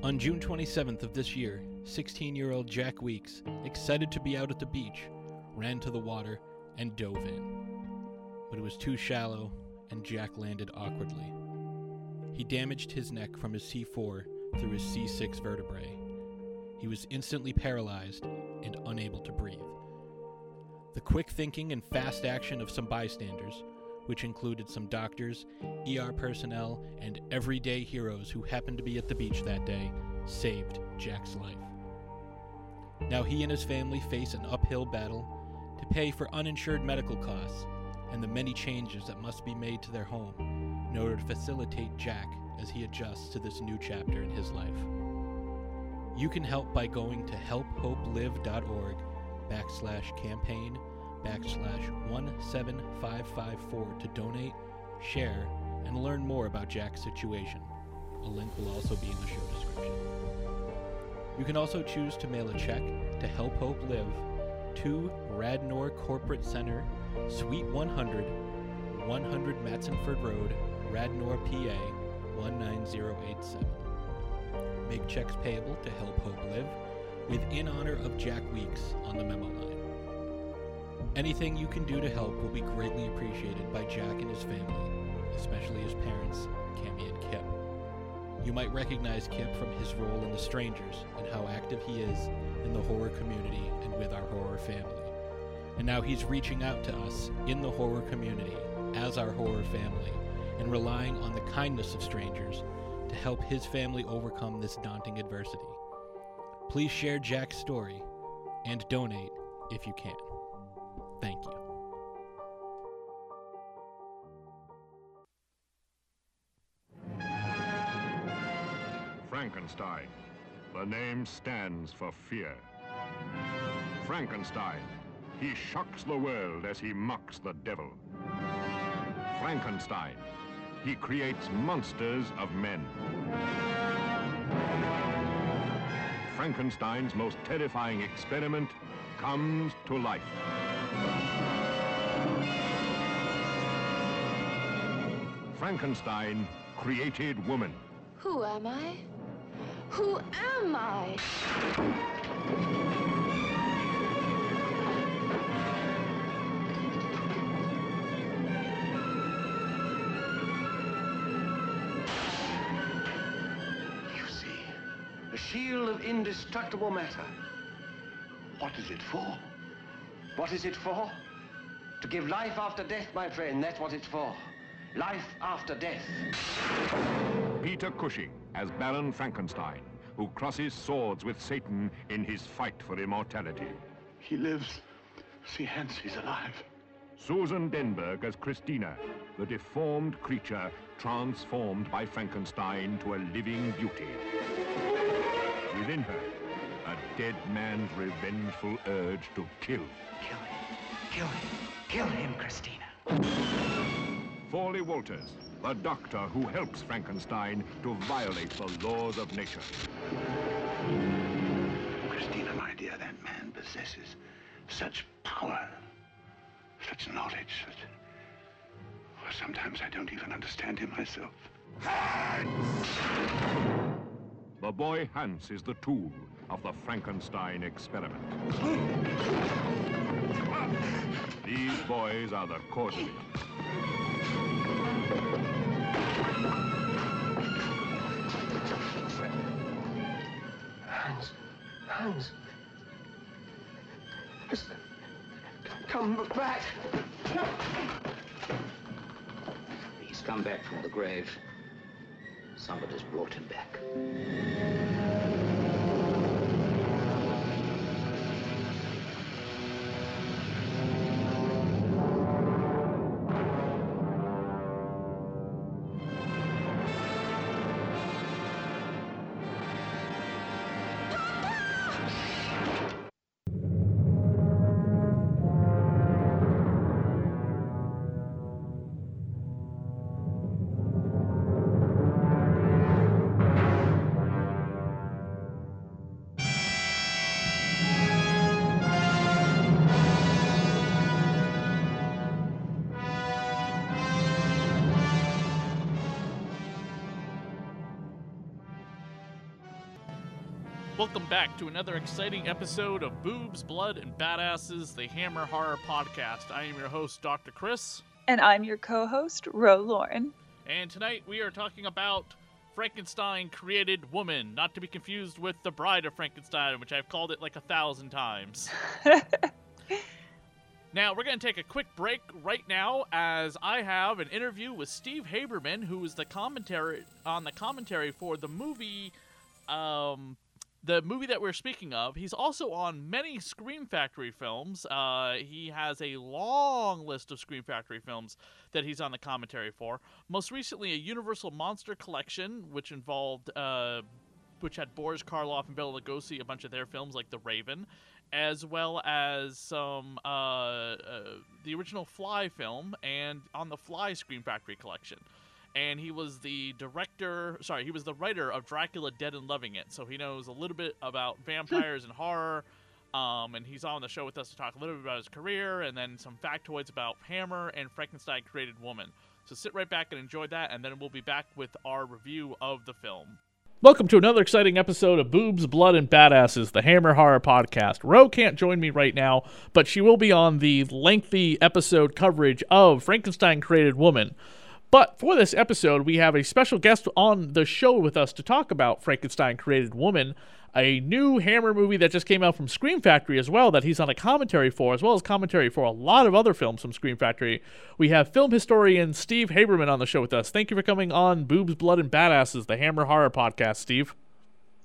On June 27th of this year, 16 year old Jack Weeks, excited to be out at the beach, ran to the water and dove in. But it was too shallow, and Jack landed awkwardly. He damaged his neck from his C4 through his C6 vertebrae. He was instantly paralyzed and unable to breathe. The quick thinking and fast action of some bystanders, which included some doctors, ER personnel, and everyday heroes who happened to be at the beach that day, saved Jack's life. Now he and his family face an uphill battle to pay for uninsured medical costs and the many changes that must be made to their home in order to facilitate Jack as he adjusts to this new chapter in his life. You can help by going to helphopelive.org backslash campaign backslash 17554 to donate, share, and learn more about Jack's situation. A link will also be in the show description. You can also choose to mail a check to Help Hope Live to Radnor Corporate Center, Suite 100, 100 Matsonford Road, Radnor, PA 19087. Make checks payable to Help Hope Live with in honor of Jack Weeks on the memo line. Anything you can do to help will be greatly appreciated by Jack and his family, especially his parents, Cami and Kip. You might recognize Kip from his role in The Strangers and how active he is in the horror community and with our horror family. And now he's reaching out to us in the horror community as our horror family and relying on the kindness of strangers to help his family overcome this daunting adversity. Please share Jack's story and donate if you can. Thank you. Frankenstein. The name stands for fear. Frankenstein. He shocks the world as he mocks the devil. Frankenstein. He creates monsters of men. Frankenstein's most terrifying experiment comes to life. Frankenstein created woman. Who am I? Who am I? You see, a shield of indestructible matter. What is it for? What is it for? To give life after death, my friend. That's what it's for. Life after death. Peter Cushing as Baron Frankenstein, who crosses swords with Satan in his fight for immortality. He lives. See, hence he's alive. Susan Denberg as Christina, the deformed creature transformed by Frankenstein to a living beauty. Within her, a dead man's revengeful urge to kill. Kill him. Kill him. Kill him, Christina. Thorley Walters, the doctor who helps Frankenstein to violate the laws of nature. Christina, my dear, that man possesses such power, such knowledge, such. Well, sometimes I don't even understand him myself. Hans! The boy Hans is the tool of the Frankenstein experiment. These boys are the Cordelians. Hans. Hans. Just Come back. He's come back from the grave. Somebody's brought him back. Back to another exciting episode of Boobs, Blood, and Badasses, the Hammer Horror Podcast. I am your host, Dr. Chris. And I'm your co host, Ro Lauren. And tonight we are talking about Frankenstein created woman, not to be confused with the bride of Frankenstein, which I've called it like a thousand times. now, we're going to take a quick break right now as I have an interview with Steve Haberman, who is the commentary on the commentary for the movie um, the movie that we're speaking of, he's also on many Scream Factory films. Uh, he has a long list of Scream Factory films that he's on the commentary for. Most recently, a Universal Monster Collection, which involved, uh, which had Boris Karloff and Bela Lugosi, a bunch of their films like The Raven, as well as some uh, uh the original Fly film and on the Fly Scream Factory collection and he was the director sorry he was the writer of dracula dead and loving it so he knows a little bit about vampires and horror um, and he's on the show with us to talk a little bit about his career and then some factoids about hammer and frankenstein created woman so sit right back and enjoy that and then we'll be back with our review of the film Welcome to another exciting episode of Boobs, Blood, and Badasses, the Hammer Horror Podcast. Ro can't join me right now, but she will be on the lengthy episode coverage of Frankenstein Created Woman. But for this episode, we have a special guest on the show with us to talk about Frankenstein Created Woman, a new Hammer movie that just came out from Scream Factory as well, that he's on a commentary for, as well as commentary for a lot of other films from Scream Factory. We have film historian Steve Haberman on the show with us. Thank you for coming on Boobs, Blood, and Badasses, the Hammer Horror Podcast, Steve.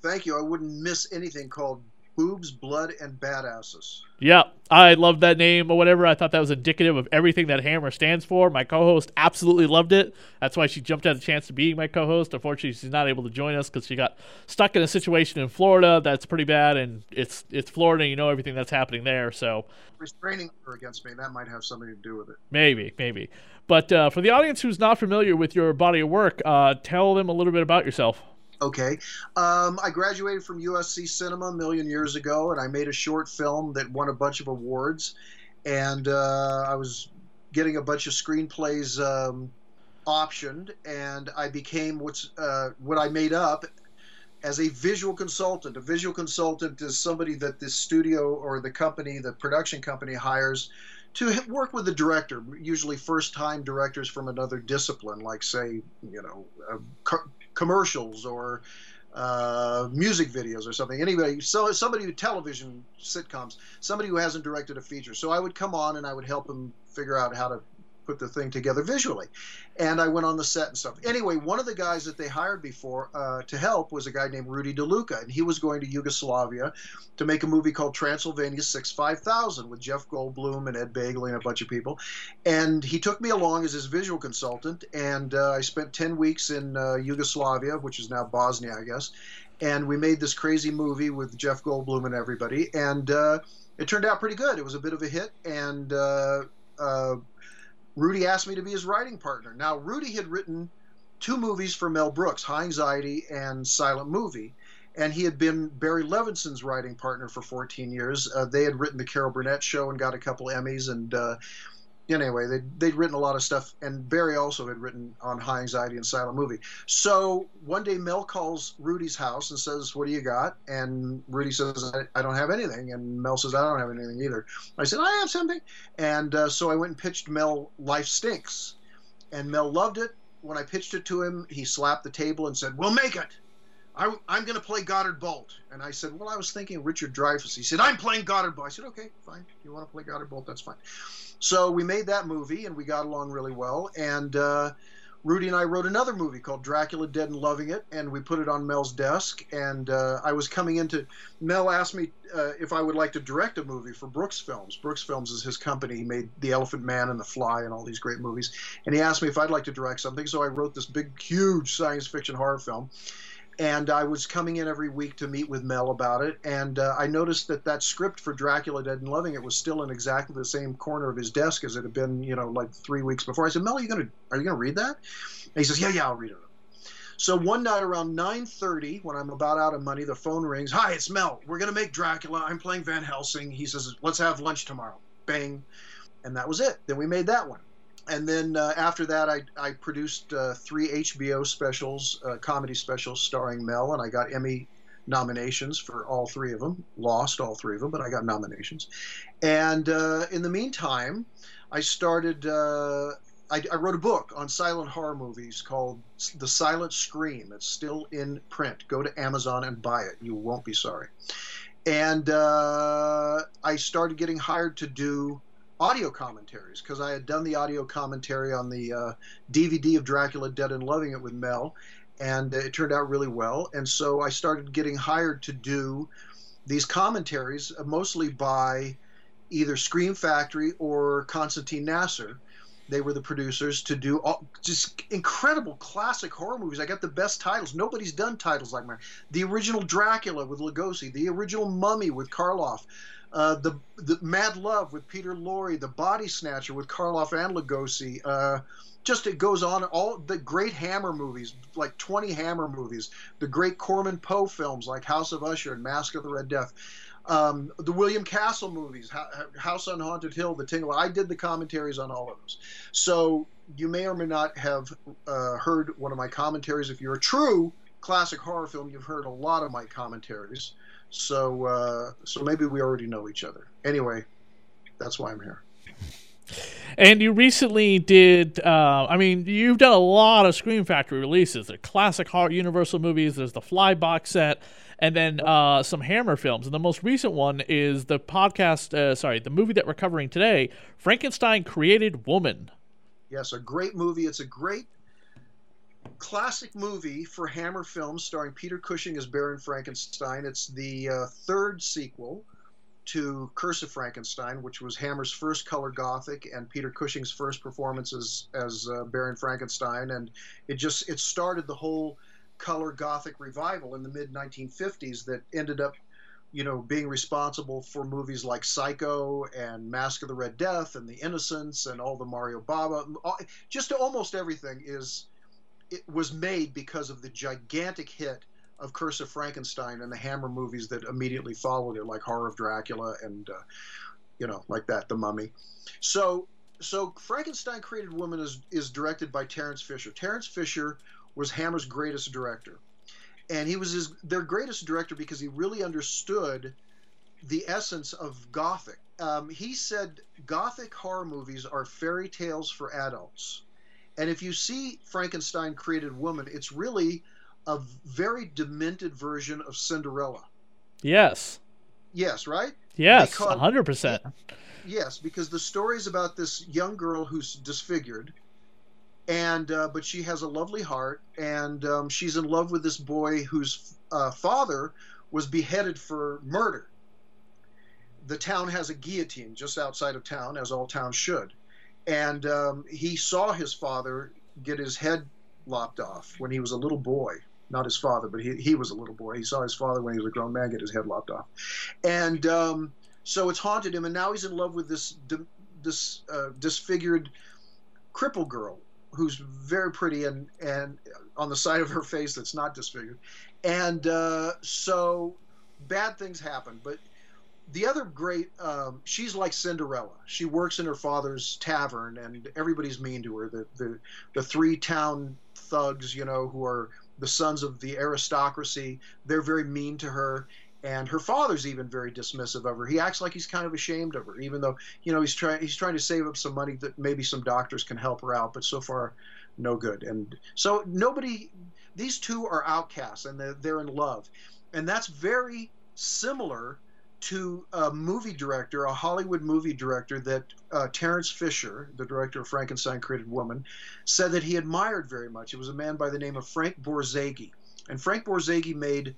Thank you. I wouldn't miss anything called boobs, blood, and badasses. Yeah, I love that name or whatever. I thought that was indicative of everything that Hammer stands for. My co-host absolutely loved it. That's why she jumped at the chance to being my co-host. Unfortunately, she's not able to join us because she got stuck in a situation in Florida that's pretty bad, and it's it's Florida. And you know everything that's happening there, so restraining her against me that might have something to do with it. Maybe, maybe. But uh, for the audience who's not familiar with your body of work, uh, tell them a little bit about yourself. Okay. Um, I graduated from USC Cinema a million years ago, and I made a short film that won a bunch of awards. And uh, I was getting a bunch of screenplays um, optioned, and I became what's uh, what I made up as a visual consultant. A visual consultant is somebody that the studio or the company, the production company, hires to work with the director, usually first time directors from another discipline, like, say, you know, commercials or uh, music videos or something. Anybody, so somebody who television sitcoms, somebody who hasn't directed a feature. So I would come on and I would help him figure out how to put the thing together visually. And I went on the set and stuff. Anyway, one of the guys that they hired before uh, to help was a guy named Rudy DeLuca, and he was going to Yugoslavia to make a movie called Transylvania 65000 with Jeff Goldblum and Ed Begley and a bunch of people. And he took me along as his visual consultant, and uh, I spent 10 weeks in uh, Yugoslavia, which is now Bosnia, I guess. And we made this crazy movie with Jeff Goldblum and everybody. And uh, it turned out pretty good. It was a bit of a hit, and uh, uh, Rudy asked me to be his writing partner. Now, Rudy had written two movies for Mel Brooks, High Anxiety and Silent Movie, and he had been Barry Levinson's writing partner for 14 years. Uh, they had written the Carol Burnett Show and got a couple Emmys, and uh, anyway, they'd, they'd written a lot of stuff, and Barry also had written on High Anxiety and Silent Movie. So one day Mel calls Rudy's house and says, What do you got? And Rudy says, I, I don't have anything. And Mel says, I don't have anything either. I said, I have something. And uh, so I went and pitched Mel Life Stinks. And Mel loved it. When I pitched it to him, he slapped the table and said, We'll make it. I, am going to play Goddard Bolt. And I said, Well, I was thinking Richard Dreyfuss. He said, I'm playing Goddard Bolt. I said, Okay, fine. You want to play Goddard Bolt? That's fine. So we made that movie and we got along really well. And uh, Rudy and I wrote another movie called Dracula Dead and Loving It, and we put it on Mel's desk. And uh, I was coming into Mel asked me uh, if I would like to direct a movie for Brooks Films. Brooks Films is his company. He made The Elephant Man and The Fly and all these great movies. And he asked me if I'd like to direct something. So I wrote this big, huge science fiction horror film and I was coming in every week to meet with Mel about it. And uh, I noticed that that script for Dracula Dead and Loving It was still in exactly the same corner of his desk as it had been, you know, like three weeks before. I said, Mel, are you gonna are you gonna read that? And he says, Yeah, yeah, I'll read it. So one night around 9:30, when I'm about out of money, the phone rings. Hi, it's Mel. We're gonna make Dracula. I'm playing Van Helsing. He says, Let's have lunch tomorrow. Bang, and that was it. Then we made that one and then uh, after that, I, I produced uh, three HBO specials, uh, comedy specials starring Mel, and I got Emmy nominations for all three of them. Lost all three of them, but I got nominations. And uh, in the meantime, I started. Uh, I, I, wrote a book on silent horror movies called The Silent Scream. It's still in print. Go to Amazon and buy it. You won't be sorry. And uh, I started getting hired to do audio commentaries because I had done the audio commentary on the uh, DVD of Dracula Dead and Loving It with Mel, and it turned out really well. And so I started getting hired to do these commentaries, mostly by either Scream Factory or Constantine Nasr. They were the producers to do all, just incredible classic horror movies. I got the best titles. Nobody's done titles like mine. The original Dracula with Lugosi, the original Mummy with Karloff, uh, the the Mad Love with Peter Lorre, the Body Snatcher with Karloff and Lugosi. Uh, just it goes on. All the great Hammer movies, like 20 Hammer movies, the great Corman Poe films like House of Usher and Mask of the Red Death. Um, the William Castle movies, House on Haunted Hill, The Tingler. I did the commentaries on all of those. So you may or may not have uh, heard one of my commentaries. If you're a true classic horror film, you've heard a lot of my commentaries. So uh, so maybe we already know each other. Anyway, that's why I'm here. And you recently did, uh, I mean, you've done a lot of Scream Factory releases. The classic horror Universal movies, there's the Fly box set, and then uh, some Hammer films. And the most recent one is the podcast, uh, sorry, the movie that we're covering today Frankenstein Created Woman. Yes, a great movie. It's a great classic movie for Hammer Films starring Peter Cushing as Baron Frankenstein. It's the uh, third sequel to Curse of Frankenstein, which was Hammer's first color gothic and Peter Cushing's first performance as, as uh, Baron Frankenstein, and it just it started the whole color gothic revival in the mid 1950s that ended up, you know, being responsible for movies like Psycho and Mask of the Red Death and The Innocents and all the Mario Bava. just almost everything is it was made because of the gigantic hit of Curse of Frankenstein and the Hammer movies that immediately followed it, like Horror of Dracula and uh, you know, like that, The Mummy. So, so Frankenstein Created Woman is is directed by Terence Fisher. Terence Fisher was Hammer's greatest director, and he was his their greatest director because he really understood the essence of Gothic. Um, he said Gothic horror movies are fairy tales for adults. And if you see Frankenstein Created Woman, it's really a very demented version of Cinderella. Yes. Yes, right? Yes, because, 100%. Yes, because the story is about this young girl who's disfigured, and uh, but she has a lovely heart, and um, she's in love with this boy whose uh, father was beheaded for murder. The town has a guillotine just outside of town, as all towns should, and um, he saw his father get his head lopped off when he was a little boy not his father, but he, he was a little boy. He saw his father when he was a grown man get his head lopped off, and um, so it's haunted him. And now he's in love with this this uh, disfigured cripple girl who's very pretty and and on the side of her face that's not disfigured, and uh, so bad things happen. But the other great, um, she's like Cinderella. She works in her father's tavern, and everybody's mean to her. The the the three town thugs, you know, who are the sons of the aristocracy. They're very mean to her, and her father's even very dismissive of her. He acts like he's kind of ashamed of her, even though you know he's trying he's trying to save up some money that maybe some doctors can help her out. But so far, no good. And so nobody. These two are outcasts, and they're, they're in love, and that's very similar to a movie director, a Hollywood movie director that uh, Terence Fisher, the director of Frankenstein Created Woman, said that he admired very much. It was a man by the name of Frank Borzage. And Frank Borzage made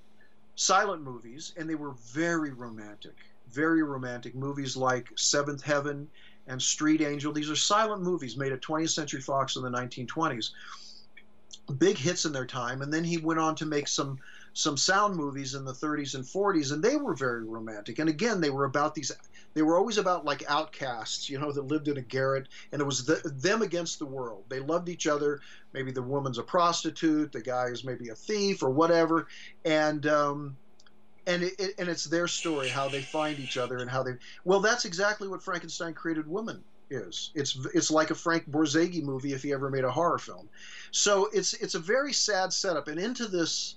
silent movies, and they were very romantic, very romantic movies like Seventh Heaven and Street Angel. These are silent movies made at 20th Century Fox in the 1920s. Big hits in their time. And then he went on to make some some sound movies in the 30s and 40s, and they were very romantic. And again, they were about these. They were always about like outcasts, you know, that lived in a garret, and it was the, them against the world. They loved each other. Maybe the woman's a prostitute, the guy is maybe a thief or whatever, and um, and it, it, and it's their story how they find each other and how they. Well, that's exactly what Frankenstein created woman is. It's it's like a Frank Borzage movie if he ever made a horror film. So it's it's a very sad setup, and into this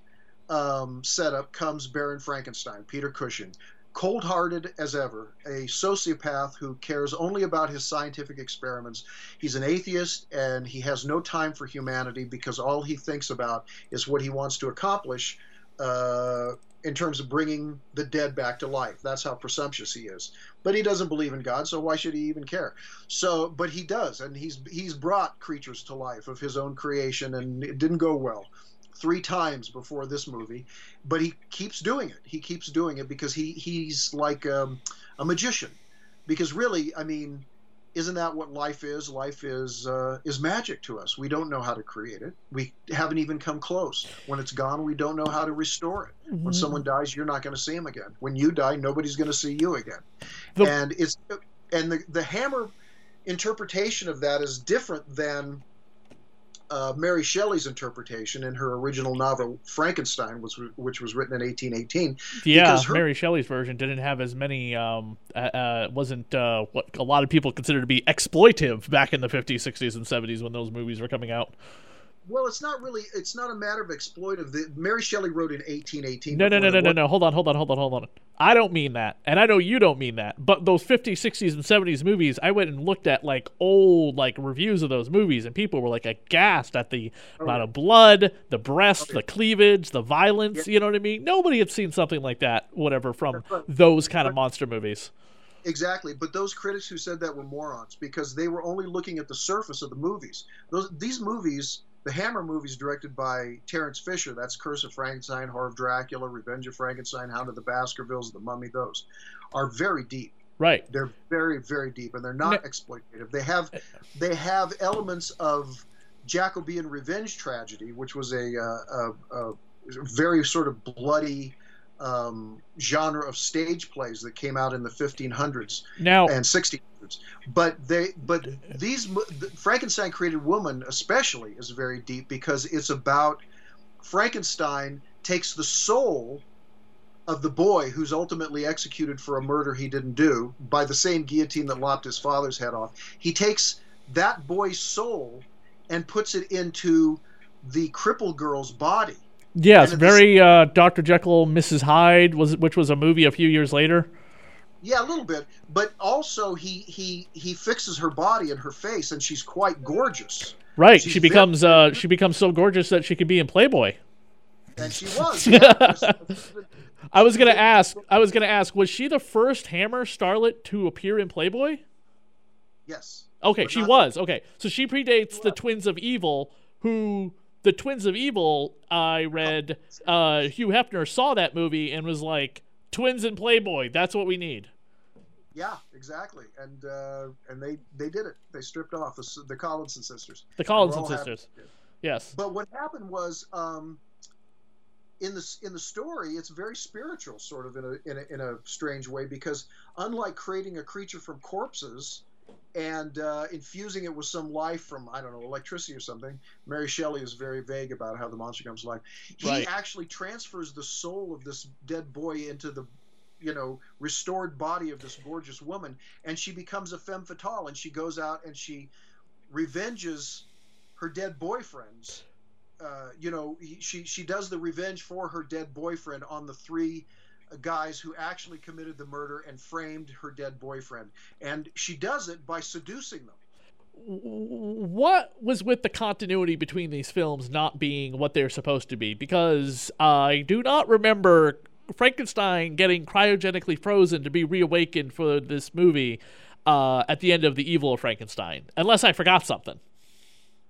um, setup comes Baron Frankenstein, Peter Cushing, cold hearted as ever, a sociopath who cares only about his scientific experiments. He's an atheist and he has no time for humanity because all he thinks about is what he wants to accomplish. Uh, in terms of bringing the dead back to life. That's how presumptuous he is. But he doesn't believe in God, so why should he even care? So, but he does, and he's he's brought creatures to life of his own creation, and it didn't go well three times before this movie. But he keeps doing it. He keeps doing it because he he's like um, a magician. Because really, I mean, isn't that what life is? Life is uh, is magic to us. We don't know how to create it. We haven't even come close. When it's gone, we don't know how to restore it. When someone dies, you're not going to see him again. When you die, nobody's going to see you again. The- and it's and the the Hammer interpretation of that is different than uh, Mary Shelley's interpretation in her original novel Frankenstein, was which was written in 1818. Yeah, her- Mary Shelley's version didn't have as many. Um, uh, uh, wasn't uh, what a lot of people consider to be exploitive back in the 50s, 60s, and 70s when those movies were coming out. Well, it's not really. It's not a matter of exploitive. The, Mary Shelley wrote in 1818. No, no, no, no, no, no. Hold on, hold on, hold on, hold on. I don't mean that, and I know you don't mean that. But those 50s, 60s, and 70s movies, I went and looked at like old like reviews of those movies, and people were like aghast at the oh, amount of blood, the breasts, oh, the cleavage, the violence. You know what I mean? Nobody had seen something like that, whatever, from right. those kind of monster movies. Exactly, but those critics who said that were morons because they were only looking at the surface of the movies. Those these movies, the Hammer movies, directed by Terence Fisher, that's Curse of Frankenstein, Horror of Dracula, Revenge of Frankenstein, Hound of the Baskervilles, The Mummy. Those are very deep. Right. They're very very deep, and they're not exploitative. They have they have elements of Jacobean revenge tragedy, which was a, uh, a, a very sort of bloody um, genre of stage plays that came out in the 1500s Now, and 1600s. But they, but these Frankenstein created woman especially is very deep because it's about Frankenstein takes the soul of the boy who's ultimately executed for a murder he didn't do by the same guillotine that lopped his father's head off. He takes that boy's soul and puts it into the crippled girl's body. yes, very uh, Dr. Jekyll, Mrs. Hyde was which was a movie a few years later. Yeah, a little bit, but also he he he fixes her body and her face, and she's quite gorgeous. Right. She's she very- becomes uh she becomes so gorgeous that she could be in Playboy. And she was. Yeah. I was gonna ask. I was gonna ask. Was she the first Hammer starlet to appear in Playboy? yes. Okay, she was. Okay, so she predates the Twins of Evil, who the Twins of Evil. I read. Uh, Hugh Hefner saw that movie and was like, "Twins and Playboy. That's what we need." Yeah, exactly. And uh, and they they did it. They stripped off the, the Collinson sisters. The And Collinson we're all happy sisters. Yes. But what happened was, um, in the in the story, it's very spiritual, sort of in a, in a in a strange way, because unlike creating a creature from corpses and uh, infusing it with some life from I don't know electricity or something, Mary Shelley is very vague about how the monster comes alive. life. He Right. actually transfers the soul of this dead boy into the you know restored body of this gorgeous woman, and she becomes a femme fatale, and she goes out and she revenges her dead boyfriends. Uh, you know, he, she she does the revenge for her dead boyfriend on the three guys who actually committed the murder and framed her dead boyfriend, and she does it by seducing them. what was with the continuity between these films not being what they're supposed to be? Because I do not remember Frankenstein getting cryogenically frozen to be reawakened for this movie uh, at the end of The Evil of Frankenstein, unless I forgot something.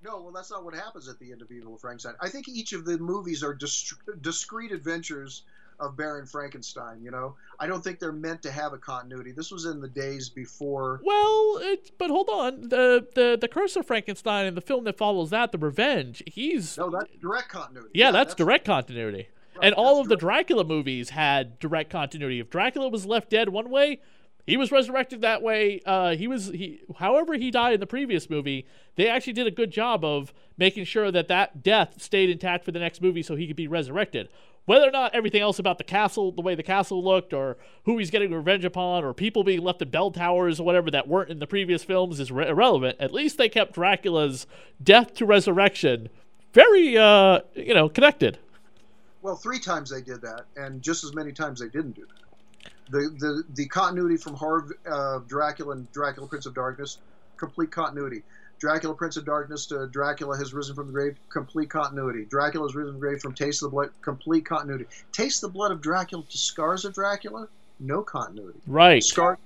No, well, that's not what happens at the end of Evil of Frankenstein. I think each of the movies are dis- discrete adventures of Baron Frankenstein. You know, I don't think they're meant to have a continuity. This was in the days before. Well, it, but hold on. The, the the Curse of Frankenstein and the film that follows that, The Revenge, he's No, that's direct continuity. Yeah, that's, direct continuity. and all of the Dracula movies had direct continuity. If Dracula was left dead one way, he was resurrected that way. Uh, he was he, however he died in the previous movie. They actually did a good job of making sure that that death stayed intact for the next movie, so he could be resurrected. Whether or not everything else about the castle, the way the castle looked, or who he's getting revenge upon, or people being left in bell towers or whatever that weren't in the previous films is re- irrelevant. At least they kept Dracula's death to resurrection very, uh, you know, connected. Well, three times they did that, and just as many times they didn't do that. The the the continuity from horror uh, Dracula and Dracula Prince of Darkness, complete continuity. Dracula Prince of Darkness to Dracula has risen from the grave, complete continuity. Dracula has risen from the grave from Taste of the Blood, complete continuity. Taste the Blood of Dracula to Scars of Dracula, no continuity. Right. Scar,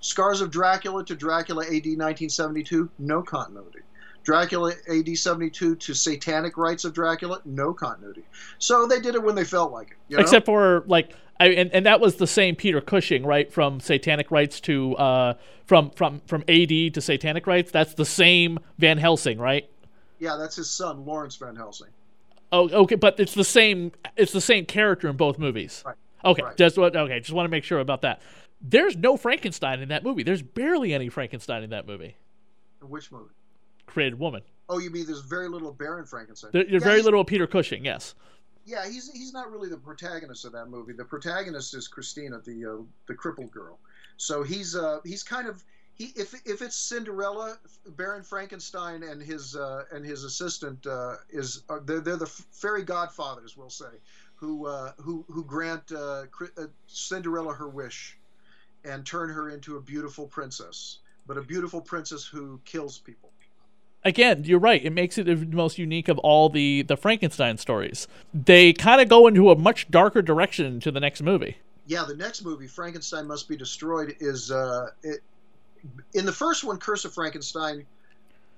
Scars of Dracula to Dracula AD 1972, no continuity. Dracula AD 72 to Satanic Rites of Dracula, no continuity. So they did it when they felt like it. You know? Except for like I and, and that was the same Peter Cushing, right? From Satanic Rites to uh from from from AD to Satanic Rites. That's the same Van Helsing, right? Yeah, that's his son, Lawrence Van Helsing. Oh, okay, but it's the same. It's the same character in both movies. Right. Okay, Right. just what. Okay, just want to make sure about that. There's no Frankenstein in that movie. There's barely any Frankenstein in that movie. Which movie? Created Woman. Oh, you mean there's very little Baron Frankenstein? There, there's yeah, very little Peter Cushing. Yes. Yeah, he's he's not really the protagonist of that movie. The protagonist is Christina, the uh, the crippled girl. So he's uh he's kind of he if if it's Cinderella, Baron Frankenstein and his uh, and his assistant uh, is uh, they're they're the fairy godfathers, we'll say, who uh, who who grant Cinderella her wish, and turn her into a beautiful princess, but a beautiful princess who kills people. Again, you're right. It makes it the most unique of all the the Frankenstein stories. They kind of go into a much darker direction to the next movie. yeah, the next movie, Frankenstein Must Be Destroyed, is uh, it, in the first one, Curse of Frankenstein.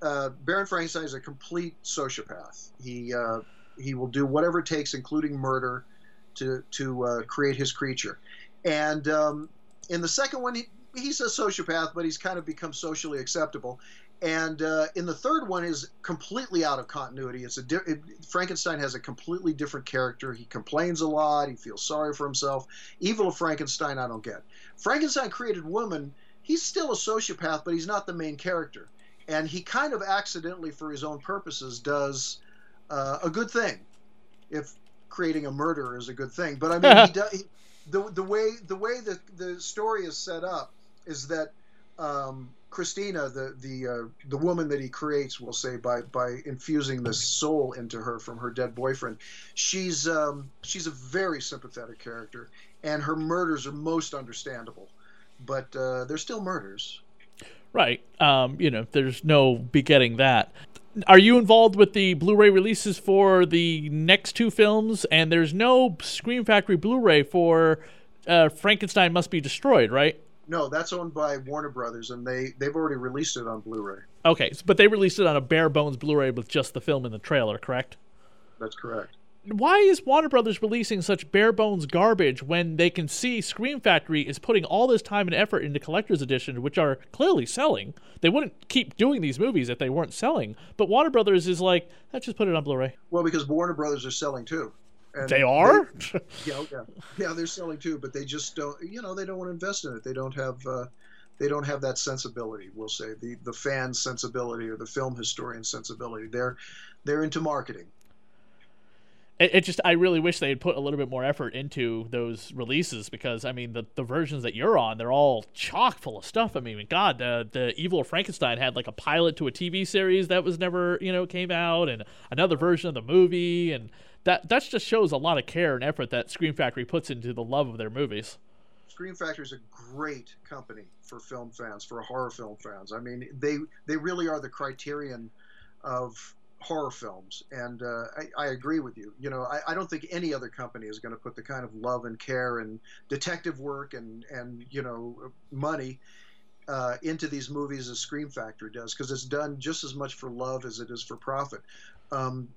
Uh, Baron Frankenstein is a complete sociopath. He uh, he will do whatever it takes, including murder, to to uh, create his creature. And um, in the second one, he, he's a sociopath, but he's kind of become socially acceptable. And uh, in the third one is completely out of continuity. It's a di- it, Frankenstein has a completely different character. He complains a lot. He feels sorry for himself. Evil of Frankenstein, I don't get. Frankenstein created woman. He's still a sociopath, but he's not the main character. And he kind of accidentally, for his own purposes, does uh, a good thing. If creating a murderer is a good thing, but I mean, he does. He, the the way the way that the story is set up is that um, Christina, the the uh, the woman that he creates, we'll say by by infusing the soul into her from her dead boyfriend, she's um, she's a very sympathetic character, and her murders are most understandable, but uh, they're still murders. Right. Um, you know, there's no begetting that. Are you involved with the Blu-ray releases for the next two films? And there's no Scream Factory Blu-ray for uh, Frankenstein Must Be Destroyed, right? No, that's owned by Warner Brothers, and they they've already released it on Blu-ray. Okay, but they released it on a bare bones Blu-ray with just the film and the trailer, correct? That's correct. Why is Warner Brothers releasing such bare bones garbage when they can see Scream Factory is putting all this time and effort into collector's edition, which are clearly selling? They wouldn't keep doing these movies if they weren't selling. But Warner Brothers is like, let's just put it on Blu-ray. Well, because Warner Brothers are selling too. And They are? yeah, oh, yeah, yeah. They're selling too, but they just don't. You know, they don't want to invest in it. They don't have. Uh, they don't have that sensibility. We'll say the the fan sensibility or the film historian sensibility. They're they're into marketing. It, it just I really wish they had put a little bit more effort into those releases because I mean the, the versions that you're on they're all chock full of stuff. I mean, God, the the Evil of Frankenstein had like a pilot to a TV series that was never you know came out, and another version of the movie, and that that just shows a lot of care and effort that Scream Factory puts into the love of their movies. Scream Factory is a great company for film fans, for horror film fans. I mean, they they really are the criterion of horror films, and uh, I, I agree with you. You know, I, I don't think any other company is going to put the kind of love and care and detective work and and you know money uh, into these movies as Scream Factory does, because it's done just as much for love as it is for profit. Um,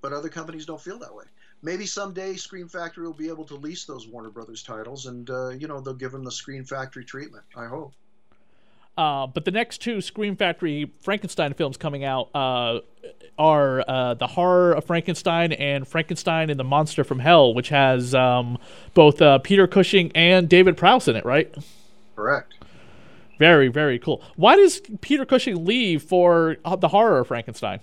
but other companies don't feel that way. Maybe someday Scream Factory will be able to lease those Warner Brothers titles, and uh, you know they'll give them the Scream Factory treatment. I hope. Uh, but the next two Scream Factory Frankenstein films coming out uh, are uh, The Horror of Frankenstein and Frankenstein and the Monster from Hell, which has um, both uh, Peter Cushing and David Prowse in it, right? Correct. Very, very cool. Why does Peter Cushing leave for uh, The Horror of Frankenstein?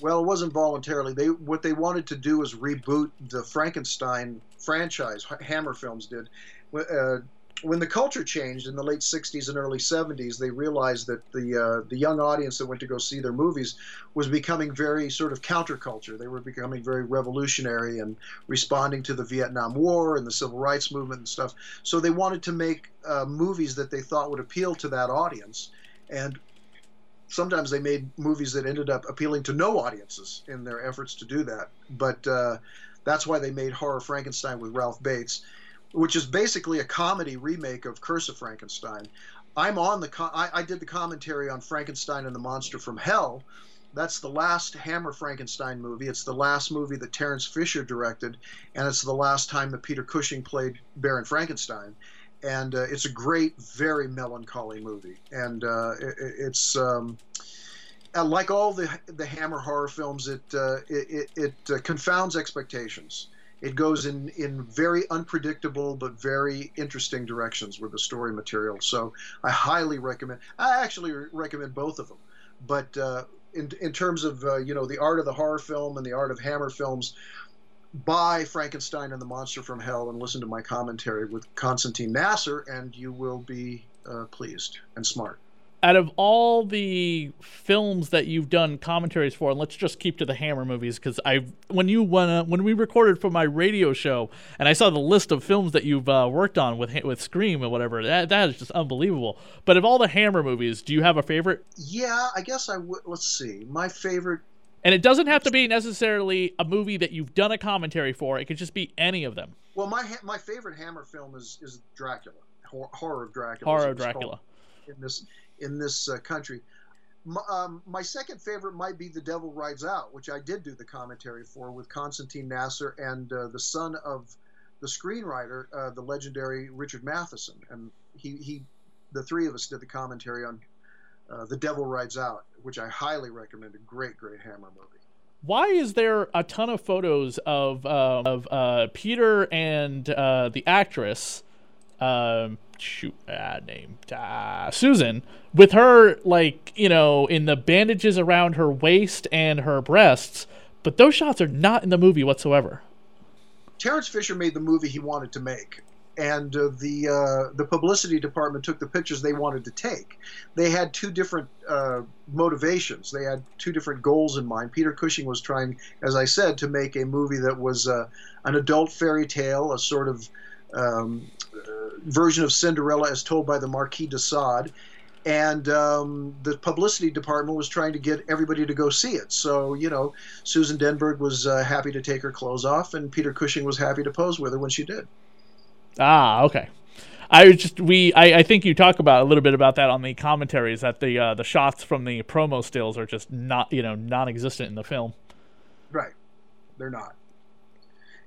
Well, it wasn't voluntarily. They what they wanted to do was reboot the Frankenstein franchise. Hammer Films did. Uh, when the culture changed in the late 60s and early 70s, they realized that the uh, the young audience that went to go see their movies was becoming very sort of counterculture. They were becoming very revolutionary and responding to the Vietnam War and the civil rights movement and stuff. So they wanted to make uh, movies that they thought would appeal to that audience. And sometimes they made movies that ended up appealing to no audiences in their efforts to do that. But uh, that's why they made Horror Frankenstein with Ralph Bates which is basically a comedy remake of Curse of Frankenstein. I'm on the I, I did the commentary on Frankenstein and the Monster from Hell. That's the last Hammer Frankenstein movie. It's the last movie that Terence Fisher directed, and it's the last time that Peter Cushing played Baron Frankenstein. And uh, it's a great, very melancholy movie, and uh, it, it's. Um, like all the the Hammer horror films, it uh, it, it, it uh, confounds expectations it goes in in very unpredictable but very interesting directions with the story material. So I highly recommend. I actually recommend both of them, but uh, in in terms of uh, you know the art of the horror film and the art of Hammer films. Buy Frankenstein and the Monster from Hell and listen to my commentary with Constantine Nasr, and you will be uh, pleased and smart out of all the films that you've done commentaries for, and let's just keep to the Hammer movies because I when you when uh, when we recorded for my radio show and I saw the list of films that you've uh, worked on with with Scream and whatever, that that is just unbelievable. But of all the Hammer movies, do you have a favorite? Yeah, I guess I would. Let's see, my favorite. And it doesn't have to be necessarily a movie that you've done a commentary for. It could just be any of them. Well, my my favorite Hammer film is is Dracula, Horror of Dracula. Horror of Dracula. In this in this uh, country. My, um, my, second favorite might be The Devil Rides Out, which I did do the commentary for with Constantine Nasr and uh, the son of the screenwriter, uh, the legendary Richard Matheson, and he, he, the three of us did the commentary on uh, The Devil Rides Out, which I highly recommend. A great, great Hammer movie. Why is there a ton of photos of uh, of uh, Peter and the actress? Um, shoot ah, name ah, Susan with her like you know in the bandages around her waist and her breasts but those shots are not in the movie whatsoever Terence Fisher made the movie he wanted to make and uh, the uh, the publicity department took the pictures they wanted to take. They had two different uh, motivations. They had two different goals in mind. Peter Cushing was trying, as I said, to make a movie that was uh, an adult fairy tale, a sort of um, version of Cinderella as told by the Marquis de Sade. And um, the publicity department was trying to get everybody to go see it. So, you know, Susan Denberg was uh, happy to take her clothes off, and Peter Cushing was happy to pose with her when she did. Ah, okay. I just we I, I think you talk about a little bit about that on the commentaries that the uh, the shots from the promo stills are just not you know non-existent in the film. Right, they're not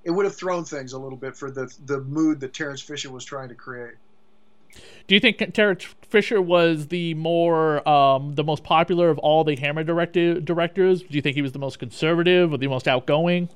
it would have thrown things a little bit for the the mood that Terence Fisher was trying to create. Do you think Terence Fisher was the more um, the most popular of all the Hammer directed directors? Do you think he was the most conservative or the most outgoing?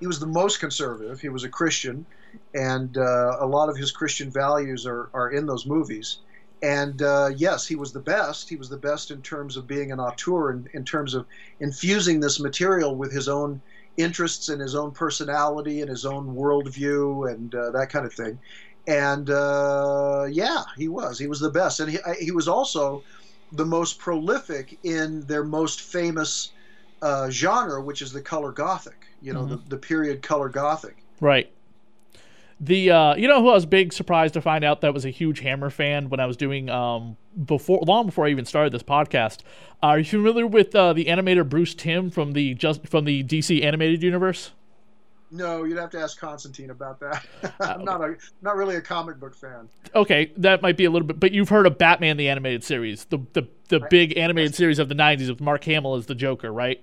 He was the most conservative. He was a Christian, and uh, a lot of his Christian values are, are in those movies. And uh, yes, he was the best. He was the best in terms of being an auteur and in terms of infusing this material with his own interests and his own personality and his own worldview and uh, that kind of thing. And uh, yeah, he was. He was the best, and he he was also the most prolific in their most famous uh, genre, which is the color gothic. You know, mm-hmm. the, the period color gothic. Right. The uh, you know who I was big surprised to find out that was a huge Hammer fan when I was doing um before long before I even started this podcast. Are you familiar with uh, the animator Bruce Timm from the just from the DC animated universe? No, you'd have to ask Constantine about that. I'm not a not really a comic book fan. Okay, that might be a little bit, but you've heard of Batman the animated series, the the the big animated series of the '90s with Mark Hamill as the Joker, right?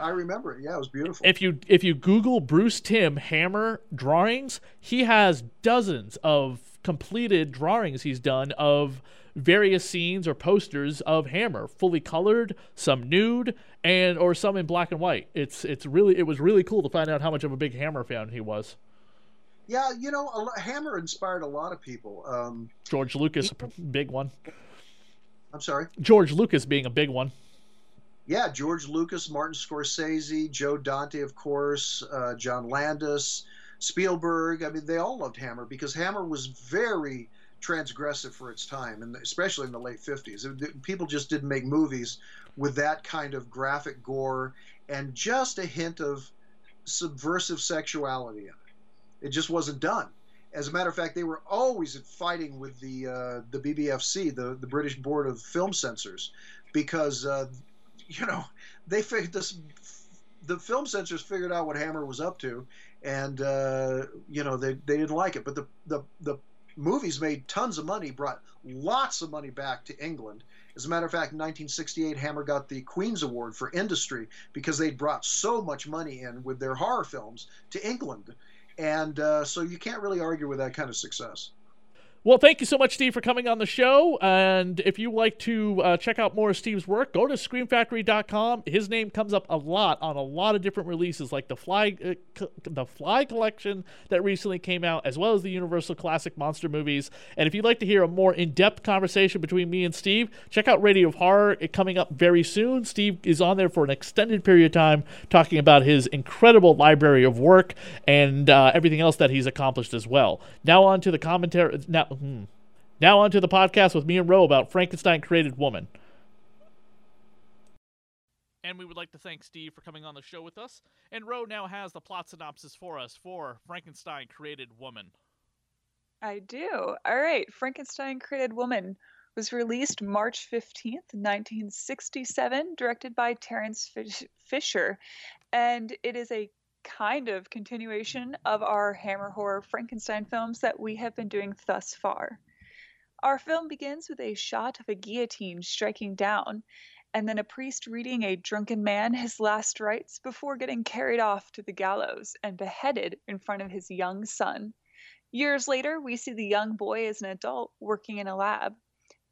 I remember it. Yeah, it was beautiful. If you if you Google Bruce Timm Hammer drawings, he has dozens of completed drawings he's done of various scenes or posters of Hammer, fully colored, some nude, and or some in black and white. It's it's really it was really cool to find out how much of a big Hammer fan he was. Yeah, you know, Hammer inspired a lot of people. Um, George Lucas, he, big one. I'm sorry. George Lucas being a big one yeah, George Lucas, Martin Scorsese, Joe Dante, of course, uh, John Landis, Spielberg. I mean, they all loved Hammer because Hammer was very transgressive for its time, and especially in the late 50s. People just didn't make movies with that kind of graphic gore and just a hint of subversive sexuality in it. It just wasn't done. As a matter of fact, they were always fighting with the uh, the BBFC, the the British Board of Film Censors, because uh, you know they figured this. The film censors figured out what Hammer was up to, and uh, you know they, they didn't like it. But the, the the movies made tons of money, brought lots of money back to England. As a matter of fact, in 1968, Hammer got the Queen's Award for Industry because they'd brought so much money in with their horror films to England. And uh, so you can't really argue with that kind of success. Well, thank you so much, Steve, for coming on the show. And if you like to uh, check out more of Steve's work, go to screamfactory.com. His name comes up a lot on a lot of different releases, like the Fly, uh, co- the Fly collection that recently came out, as well as the Universal Classic Monster movies. And if you'd like to hear a more in-depth conversation between me and Steve, check out Radio of Horror. It coming up very soon. Steve is on there for an extended period of time, talking about his incredible library of work and uh, everything else that he's accomplished as well. Now on to the commentary. Now Hmm. Now on to the podcast with me and Ro about Frankenstein created woman. And we would like to thank Steve for coming on the show with us. And Ro now has the plot synopsis for us for Frankenstein created woman. I do. All right. Frankenstein created woman was released March 15th, 1967, directed by Terence Fisher. And it is a kind of continuation of our Hammer Horror Frankenstein films that we have been doing thus far. Our film begins with a shot of a guillotine striking down, and then a priest reading a drunken man his last rites before getting carried off to the gallows and beheaded in front of his young son. Years later, we see the young boy as an adult working in a lab.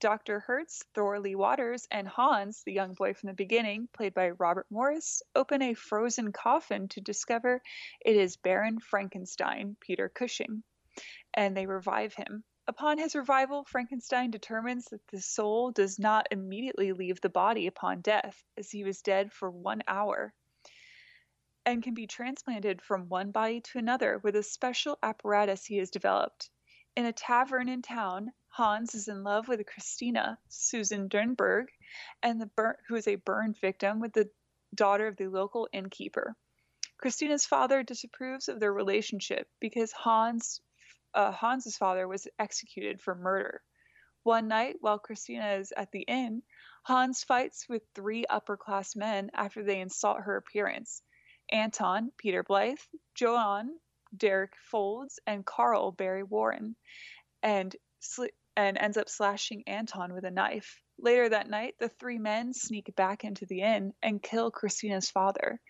Dr. Hertz, Thorley Walters, and Hans, the young boy from the beginning, played by Robert Morris, open a frozen coffin to discover it is Baron Frankenstein, Peter Cushing, and they revive him. Upon his revival, Frankenstein determines that the soul does not immediately leave the body upon death, as he was dead for one hour, and can be transplanted from one body to another with a special apparatus he has developed. In a tavern in town, Hans is in love with Christina, Susan Denberg, and the burn, who is a burn victim with the daughter of the local innkeeper. Christina's father disapproves of their relationship because Hans uh, Hans's father was executed for murder. One night, while Christina is at the inn, Hans fights with three upper class men after they insult her appearance. Anton, Peter Blythe, Johann, Derek Fowlds, and Carl Barry Warren. And and ends up slashing Anton with a knife. Later that night, the three men sneak back into the inn and kill Christina's father.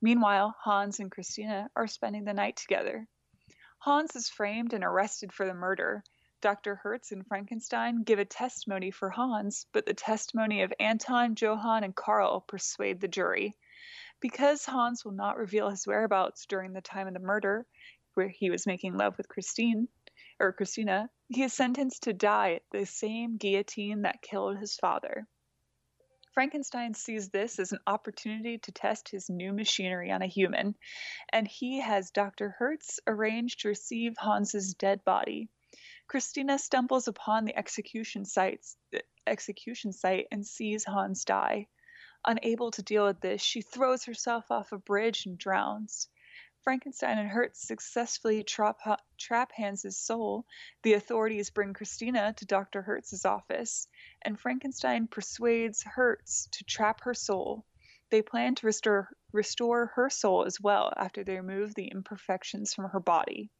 Meanwhile, Hans and Christina are spending the night together. Hans is framed and arrested for the murder. Dr. Hertz and Frankenstein give a testimony for Hans, but the testimony of Anton, Johann, and Karl persuade the jury. Because Hans will not reveal his whereabouts during the time of the murder, where he was making love with Christine, or Christina, he is sentenced to die at the same guillotine that killed his father. Frankenstein sees this as an opportunity to test his new machinery on a human, and he has Dr. Hertz arrange to receive Hans's dead body. Christina stumbles upon the execution sites, execution site and sees Hans die. Unable to deal with this, she throws herself off a bridge and drowns. Frankenstein and Hertz successfully trap, trap Hans's soul. The authorities bring Christina to Dr. Hertz's office, and Frankenstein persuades Hertz to trap her soul. They plan to restore, restore her soul as well after they remove the imperfections from her body.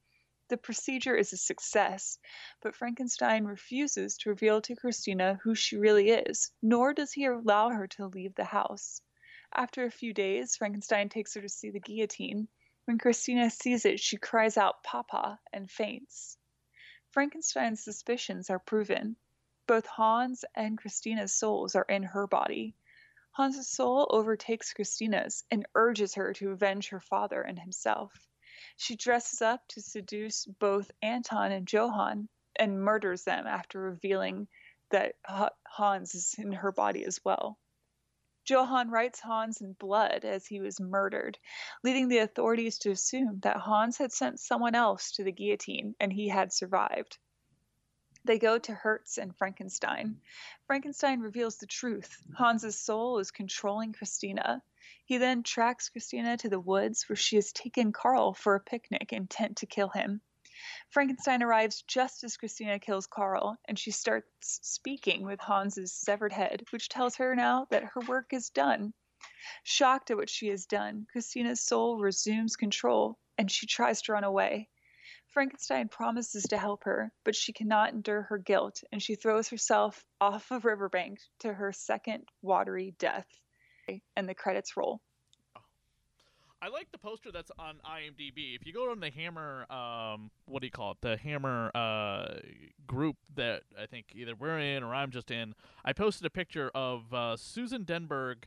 The procedure is a success, but Frankenstein refuses to reveal to Christina who she really is, nor does he allow her to leave the house. After a few days, Frankenstein takes her to see the guillotine. When Christina sees it, she cries out, Papa, and faints. Frankenstein's suspicions are proven. Both Hans and Christina's souls are in her body. Hans's soul overtakes Christina's and urges her to avenge her father and himself. She dresses up to seduce both Anton and Johann and murders them after revealing that Hans is in her body as well. Johann writes Hans in blood as he was murdered, leading the authorities to assume that Hans had sent someone else to the guillotine and he had survived. They go to Hertz and Frankenstein. Frankenstein reveals the truth. Hans's soul is controlling Christina. He then tracks Christina to the woods where she has taken Carl for a picnic, intent to kill him. Frankenstein arrives just as Christina kills Carl, and she starts speaking with Hans's severed head, which tells her now that her work is done. Shocked at what she has done, Christina's soul resumes control, and she tries to run away. Frankenstein promises to help her, but she cannot endure her guilt, and she throws herself off a riverbank to her second watery death. And the credits roll. I like the poster that's on IMDb. If you go on the Hammer, um, what do you call it? The Hammer uh, group that I think either we're in or I'm just in. I posted a picture of uh, Susan Denberg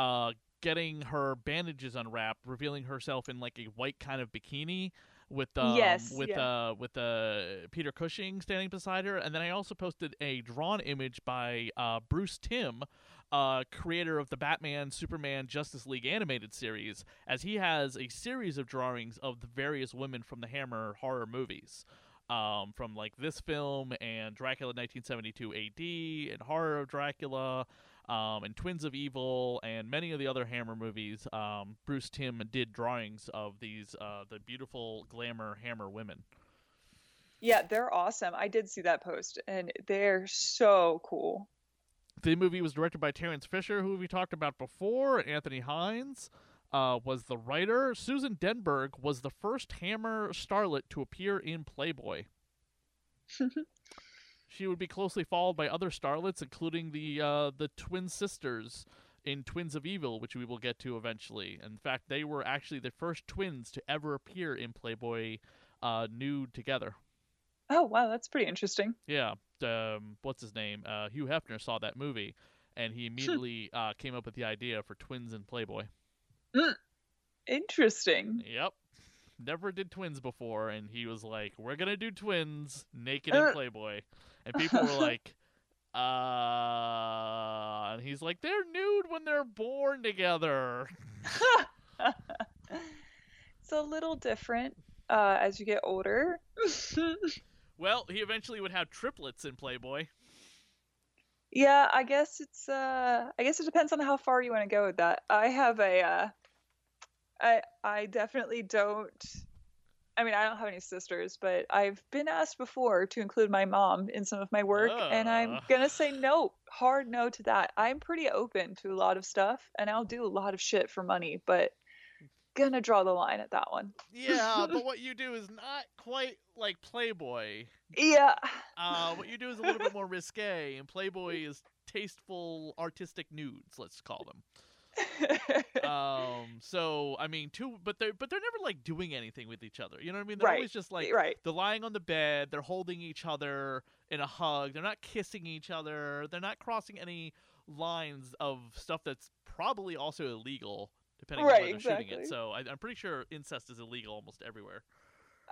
uh, getting her bandages unwrapped, revealing herself in like a white kind of bikini with um, Yes, with yeah. uh with uh Peter Cushing standing beside her, and then I also posted a drawn image by uh Bruce Timm, uh creator of the Batman, Superman, Justice League animated series, as he has a series of drawings of the various women from the Hammer horror movies. Um, from like this film and Dracula 1972 AD and Horror of Dracula, um, and Twins of Evil and many of the other Hammer movies, um, Bruce Timm did drawings of these uh, the beautiful glamour Hammer women. Yeah, they're awesome. I did see that post, and they're so cool. The movie was directed by Terence Fisher, who we talked about before. and Anthony Hinds uh, was the writer. Susan Denberg was the first Hammer starlet to appear in Playboy. she would be closely followed by other starlets, including the uh, the twin sisters in Twins of Evil, which we will get to eventually. In fact, they were actually the first twins to ever appear in Playboy uh, nude together. Oh wow, that's pretty interesting. Yeah, um, what's his name? Uh, Hugh Hefner saw that movie, and he immediately uh, came up with the idea for twins in Playboy. Interesting. Yep, never did twins before, and he was like, "We're gonna do twins naked in Uh. Playboy," and people were like, "Uh," and he's like, "They're nude when they're born together." It's a little different uh, as you get older. well, he eventually would have triplets in Playboy. yeah, I guess it's. Uh, I guess it depends on how far you want to go with that. I have a. Uh, I I definitely don't. I mean, I don't have any sisters, but I've been asked before to include my mom in some of my work, and I'm gonna say no, hard no to that. I'm pretty open to a lot of stuff, and I'll do a lot of shit for money, but gonna draw the line at that one. Yeah, but what you do is not quite like Playboy. Yeah. Uh, what you do is a little bit more risque, and Playboy is tasteful, artistic nudes. Let's call them. um. So I mean, two, but they're but they're never like doing anything with each other. You know what I mean? They're Right, always just like right. they're lying on the bed. They're holding each other in a hug. They're not kissing each other. They're not crossing any lines of stuff that's probably also illegal, depending on Right, where they're shooting it. So I, I'm pretty sure incest is illegal almost everywhere.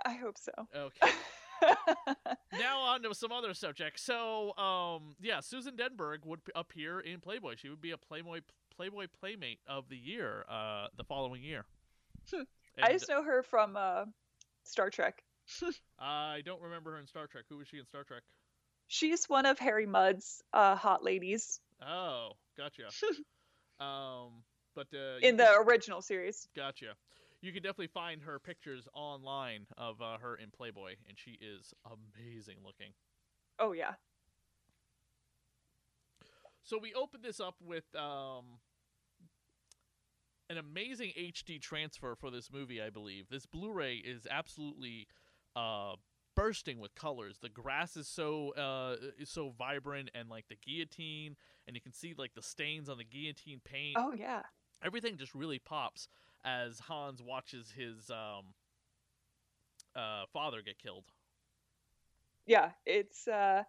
I hope so. Okay. now on to some other subjects. So, um, yeah, Susan Denberg would appear in Playboy. She would be a Playboy Playboy Playmate of the year, uh, the following year. Hmm. I just know her from uh, Star Trek. I don't remember her in Star Trek. Who was she in Star Trek? She's one of Harry Mudd's uh, hot ladies Oh, gotcha. um, but uh, in the can- original series. Gotcha. You can definitely find her pictures online of uh, her in Playboy, and she is amazing looking. Oh yeah. So we open this up with um, an amazing HD transfer for this movie, I believe. This Blu-ray is absolutely uh, bursting with colors. The grass is so uh, is so vibrant, and like the guillotine, and you can see like the stains on the guillotine paint. Oh yeah. Everything just really pops as Hans watches his um, uh, father get killed. Yeah, it's uh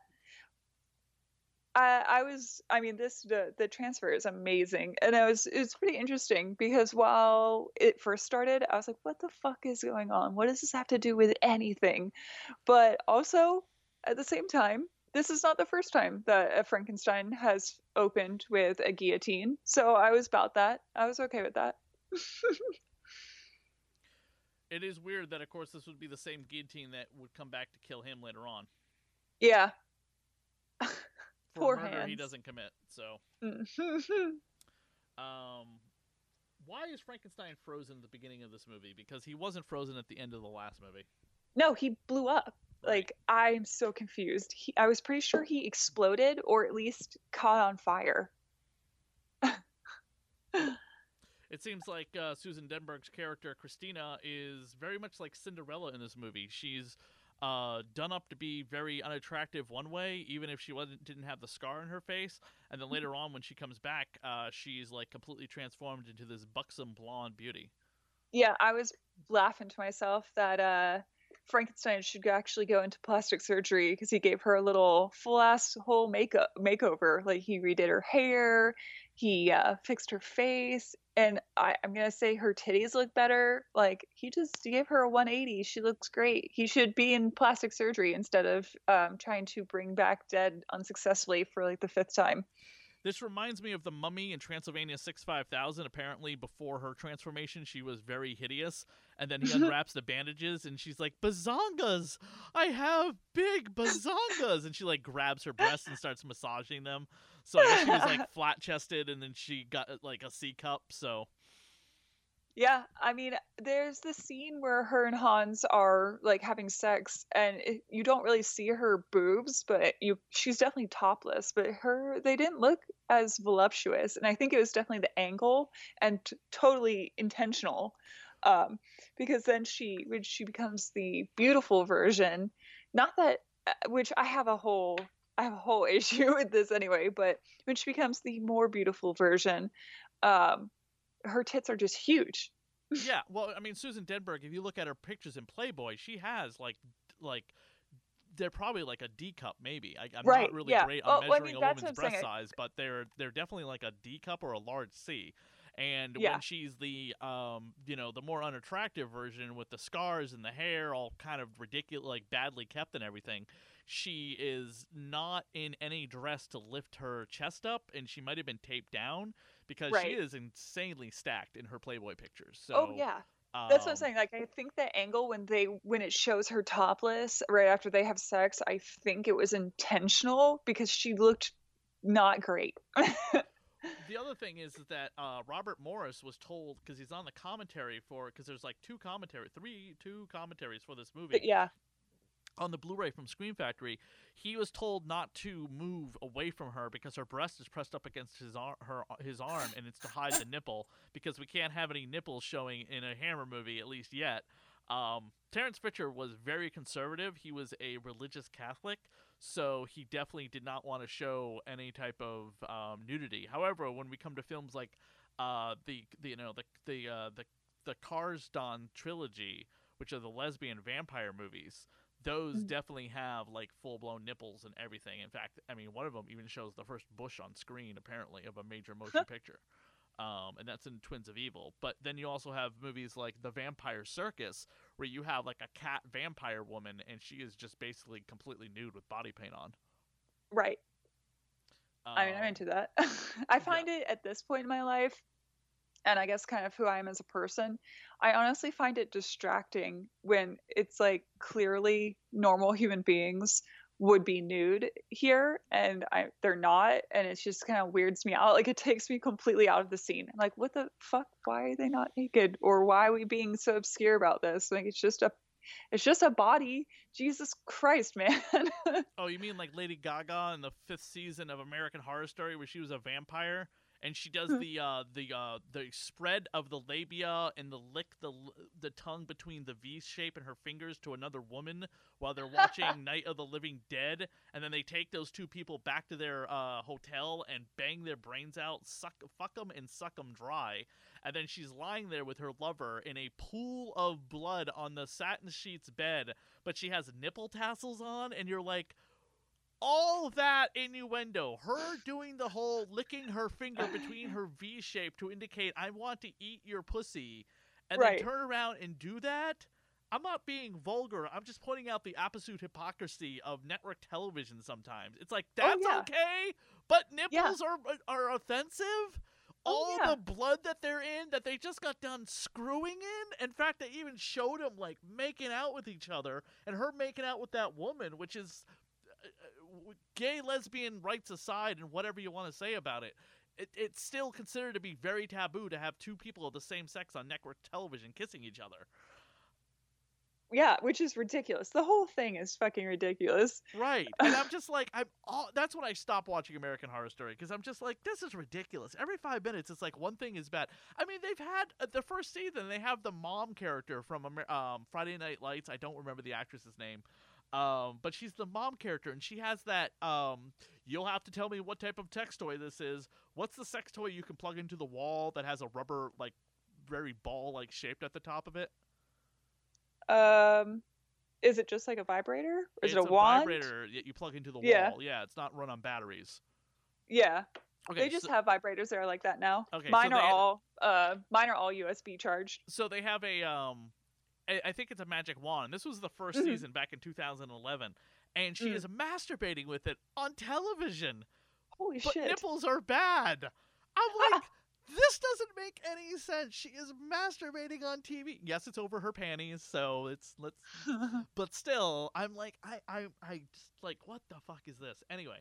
I I was I mean this the the transfer is amazing and it was it's pretty interesting because while it first started I was like what the fuck is going on? What does this have to do with anything? But also at the same time this is not the first time that a Frankenstein has opened with a guillotine. So I was about that. I was okay with that. It is weird that, of course, this would be the same guillotine that would come back to kill him later on. yeah. For Poor murder he doesn't commit. So, um, why is Frankenstein frozen at the beginning of this movie? Because he wasn't frozen at the end of the last movie. no, he blew up. Like I'm so confused. He, I was pretty sure he exploded or at least caught on fire. It seems like uh, Susan Denberg's character Christina is very much like Cinderella in this movie. She's uh, done up to be very unattractive one way, even if she wasn't didn't have the scar in her face. And then later on, when she comes back, uh, she's like completely transformed into this buxom blonde beauty. Yeah, I was laughing to myself that uh, Frankenstein should actually go into plastic surgery because he gave her a little full ass whole makeup makeover. Like he redid her hair, he uh, fixed her face, and I, I'm gonna say her titties look better. Like he just gave her a 180. She looks great. He should be in plastic surgery instead of um, trying to bring back dead unsuccessfully for like the fifth time. This reminds me of the mummy in Transylvania 65000. Apparently, before her transformation, she was very hideous. And then he unwraps the bandages and she's like, Bazongas! I have big bazongas! And she like grabs her breasts and starts massaging them. So I guess she was like flat chested and then she got uh, like a C cup. So Yeah, I mean, there's the scene where her and Hans are like having sex, and it, you don't really see her boobs, but you she's definitely topless. But her they didn't look as voluptuous, and I think it was definitely the angle and t- totally intentional, um, because then she when she becomes the beautiful version, not that uh, which I have a whole I have a whole issue with this anyway, but when she becomes the more beautiful version, um, her tits are just huge. yeah, well, I mean, Susan Denberg, if you look at her pictures in Playboy, she has like like they're probably like a D cup, maybe. I, I'm Right, not really yeah. great on well, I measuring mean, a woman's breast size, but they're they're definitely like a D cup or a large C. And Yeah. when she's the um you know the more unattractive version with the scars and the hair all kind of ridiculous like badly kept and everything, she is not in any dress to lift her chest up, and she might have been taped down because she is insanely stacked in her Playboy pictures. So oh yeah. That's what I'm um, saying. Like I think the angle when they when it shows her topless right after they have sex, I think it was intentional because she looked not great. the other thing is that uh, Robert Morris was told because he's on the commentary for because there's like two commentary, three two commentaries for this movie. Yeah. On the Blu-ray from Scream Factory, he was told not to move away from her because her breast is pressed up against his arm, her his arm, and it's to hide the nipple because we can't have any nipples showing in a Hammer movie at least yet. Um, Terence Fisher was very conservative. He was a religious Catholic, so he definitely did not want to show any type of um, nudity. However, when we come to films like uh, the, the you know the the uh, the the Karnstein trilogy, which are the lesbian vampire movies, those Mm. definitely have like full blown nipples and everything. In fact, I mean one of them even shows the first bush on screen apparently of a major motion picture. Um, and that's in Twins of Evil. But then you also have movies like The Vampire Circus, where you have like a cat vampire woman, and she is just basically completely nude with body paint on. Right. I mean, I'm Um, into that. I find it at this point in my life, and I guess kind of who I am as a person, I honestly find it distracting when it's like clearly normal human beings would be nude here and I they're not and it just kind of weirds me out like it takes me completely out of the scene. I'm like what the fuck? Why are they not naked? Or why are we being so obscure about this? Like it's just a it's just a body. Jesus christ man. Oh, you mean like Lady Gaga in the fifth season of American Horror Story, where she was a vampire, and she does the uh, the uh, the spread of the labia and the lick the the tongue between the V shape and her fingers to another woman while they're watching Night of the Living Dead, and then they take those two people back to their uh, hotel and bang their brains out, suck fuck them and suck them dry, and then she's lying there with her lover in a pool of blood on the satin sheets bed, but she has nipple tassels on, and you're like all that innuendo, her doing the whole licking her finger between her V shape to indicate I want to eat your pussy, and Right. then turn around and do that. I'm not being vulgar. I'm just pointing out the absolute hypocrisy of network television. Sometimes it's like Oh, that's yeah. okay, but nipples are are offensive. Oh, All yeah. the blood that they're in, that they just got done screwing in. In fact, they even showed them like making out with each other, and her making out with that woman, which is uh, uh, gay lesbian rights aside, and whatever you want to say about it. It, it's still considered to be very taboo to have two people of the same sex on network television kissing each other. Yeah, which is ridiculous. The whole thing is fucking ridiculous. Right. And I'm just like, I'm all, that's when I stopped watching American Horror Story because I'm just like, this is ridiculous. Every five minutes, it's like one thing is bad. I mean, they've had uh, the first season, they have the mom character from um, Friday Night Lights. I don't remember the actress's name. Um, but she's the mom character, and she has that. Um, you'll have to tell me what type of sex toy this is. What's the sex toy you can plug into the wall that has a rubber, like, very ball like shaped at the top of it? Um, is it just like a vibrator? Or is it's it a, wand? vibrator that you plug into the Yeah. wall. Yeah, it's not run on batteries. Yeah. Okay, they just so- have vibrators that are like that now. Okay, so mine are they- all uh mine are all USB charged. so they have a um I, I think it's a magic wand. This was the 1st Mhm. season back in 2011 and she Mm. is masturbating with it on television. Holy but shit. nipples are bad. I'm like this doesn't make any sense. She is masturbating on TV. Yes, it's over her panties, so it's let's but still, I'm like I I I just like what the fuck is this? Anyway,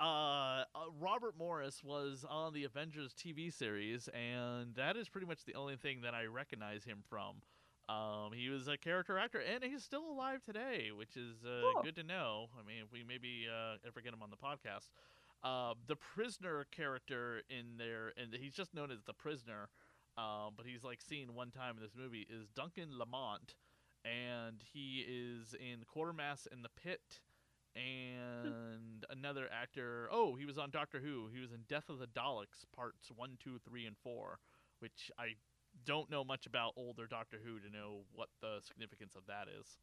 uh, uh, Robert Morris was on the Avengers TV series, and that is pretty much the only thing that I recognize him from. Um, he was a character actor, and he's still alive today, which is uh, Oh. good to know. I mean, if we maybe uh, ever get him on the podcast. Uh, the prisoner character in there, and he's just known as the prisoner, um, but he's like seen one time in this movie, is Duncan Lamont, and he is in Quatermass in the Pit, and another actor. Oh, he was on Doctor Who. He was in Death of the Daleks parts one, two, three, and four, which I don't know much about older Doctor Who to know what the significance of that is.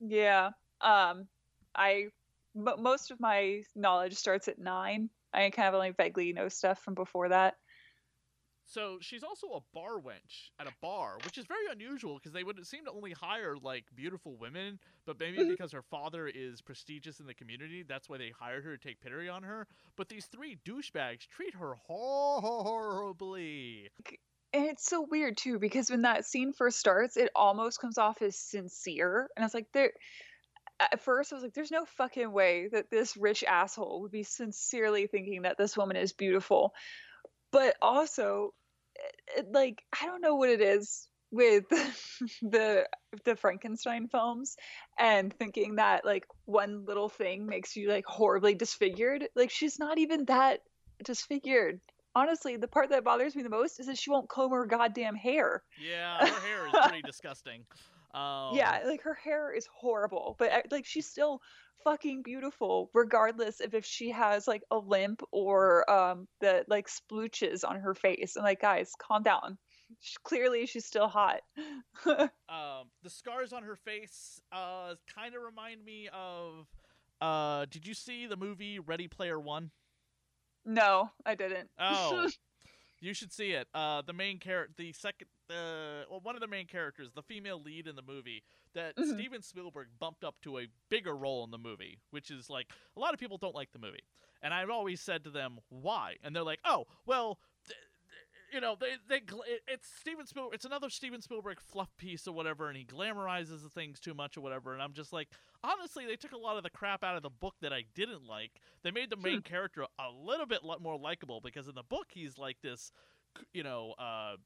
Yeah. Um I m- most of my knowledge starts at 9. I kind of only vaguely know stuff from before that. So she's also a bar wench at a bar, which is very unusual because they would seem to only hire like beautiful women, but maybe because her father is prestigious in the community, that's why they hired her to take pity on her. But these three douchebags treat her horribly. And it's so weird too because when that scene first starts, it almost comes off as sincere, and I was like, there. At first, I was like, "There's no fucking way that this rich asshole would be sincerely thinking that this woman is beautiful." But also, it, it- like, I don't know what it is with the the Frankenstein films and thinking that like one little thing makes you like horribly disfigured. Like, she's not even that disfigured. Honestly, the part that bothers me the most is that she won't comb her goddamn hair. Yeah, her hair is pretty disgusting. Um, yeah, like her hair is horrible, but uh, like she's still fucking beautiful, regardless of if she has like a limp or um the like splooches on her face. And like, guys, calm down. Sh clearly, she's still hot. um, the scars on her face uh, kind of remind me of. Uh, did you see the movie Ready Player One? No, I didn't. Oh, you should see it. Uh, the main character, the second, uh, well, one of the main characters, the female lead in the movie, that Mhm. Steven Spielberg bumped up to a bigger role in the movie, which is like a lot of people don't like the movie, and I've always said to them why, and they're like, oh, well. th- You know, they they it's Steven Spielberg. It's another Steven Spielberg fluff piece or whatever, and he glamorizes the things too much or whatever. And I'm just like, honestly, they took a lot of the crap out of the book that I didn't like. They made the main character a little bit more likable because in the book he's like this, you know, uh,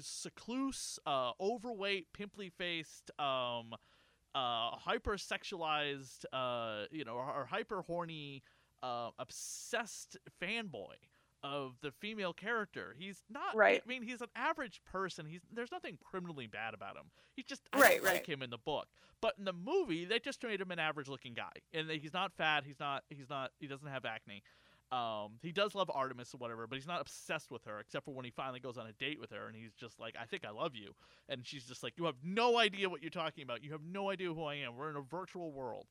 secluse, uh, overweight, pimply faced, um, uh, hyper sexualized, uh, you know, or, or hyper horny, uh, obsessed fanboy of the female character. He's not Right. I mean, he's an average person. He's there's nothing criminally bad about him. He's just I Right, don't like right. him in the book. But in the movie, they just made him an average looking guy. And he's not fat, he's not he's not he doesn't have acne. Um, he does love Artemis or whatever, but he's not obsessed with her, except for when he finally goes on a date with her, and he's just like, "I think I love you," and she's just like, "You have no idea what you're talking about. You have no idea who I am. We're in a virtual world."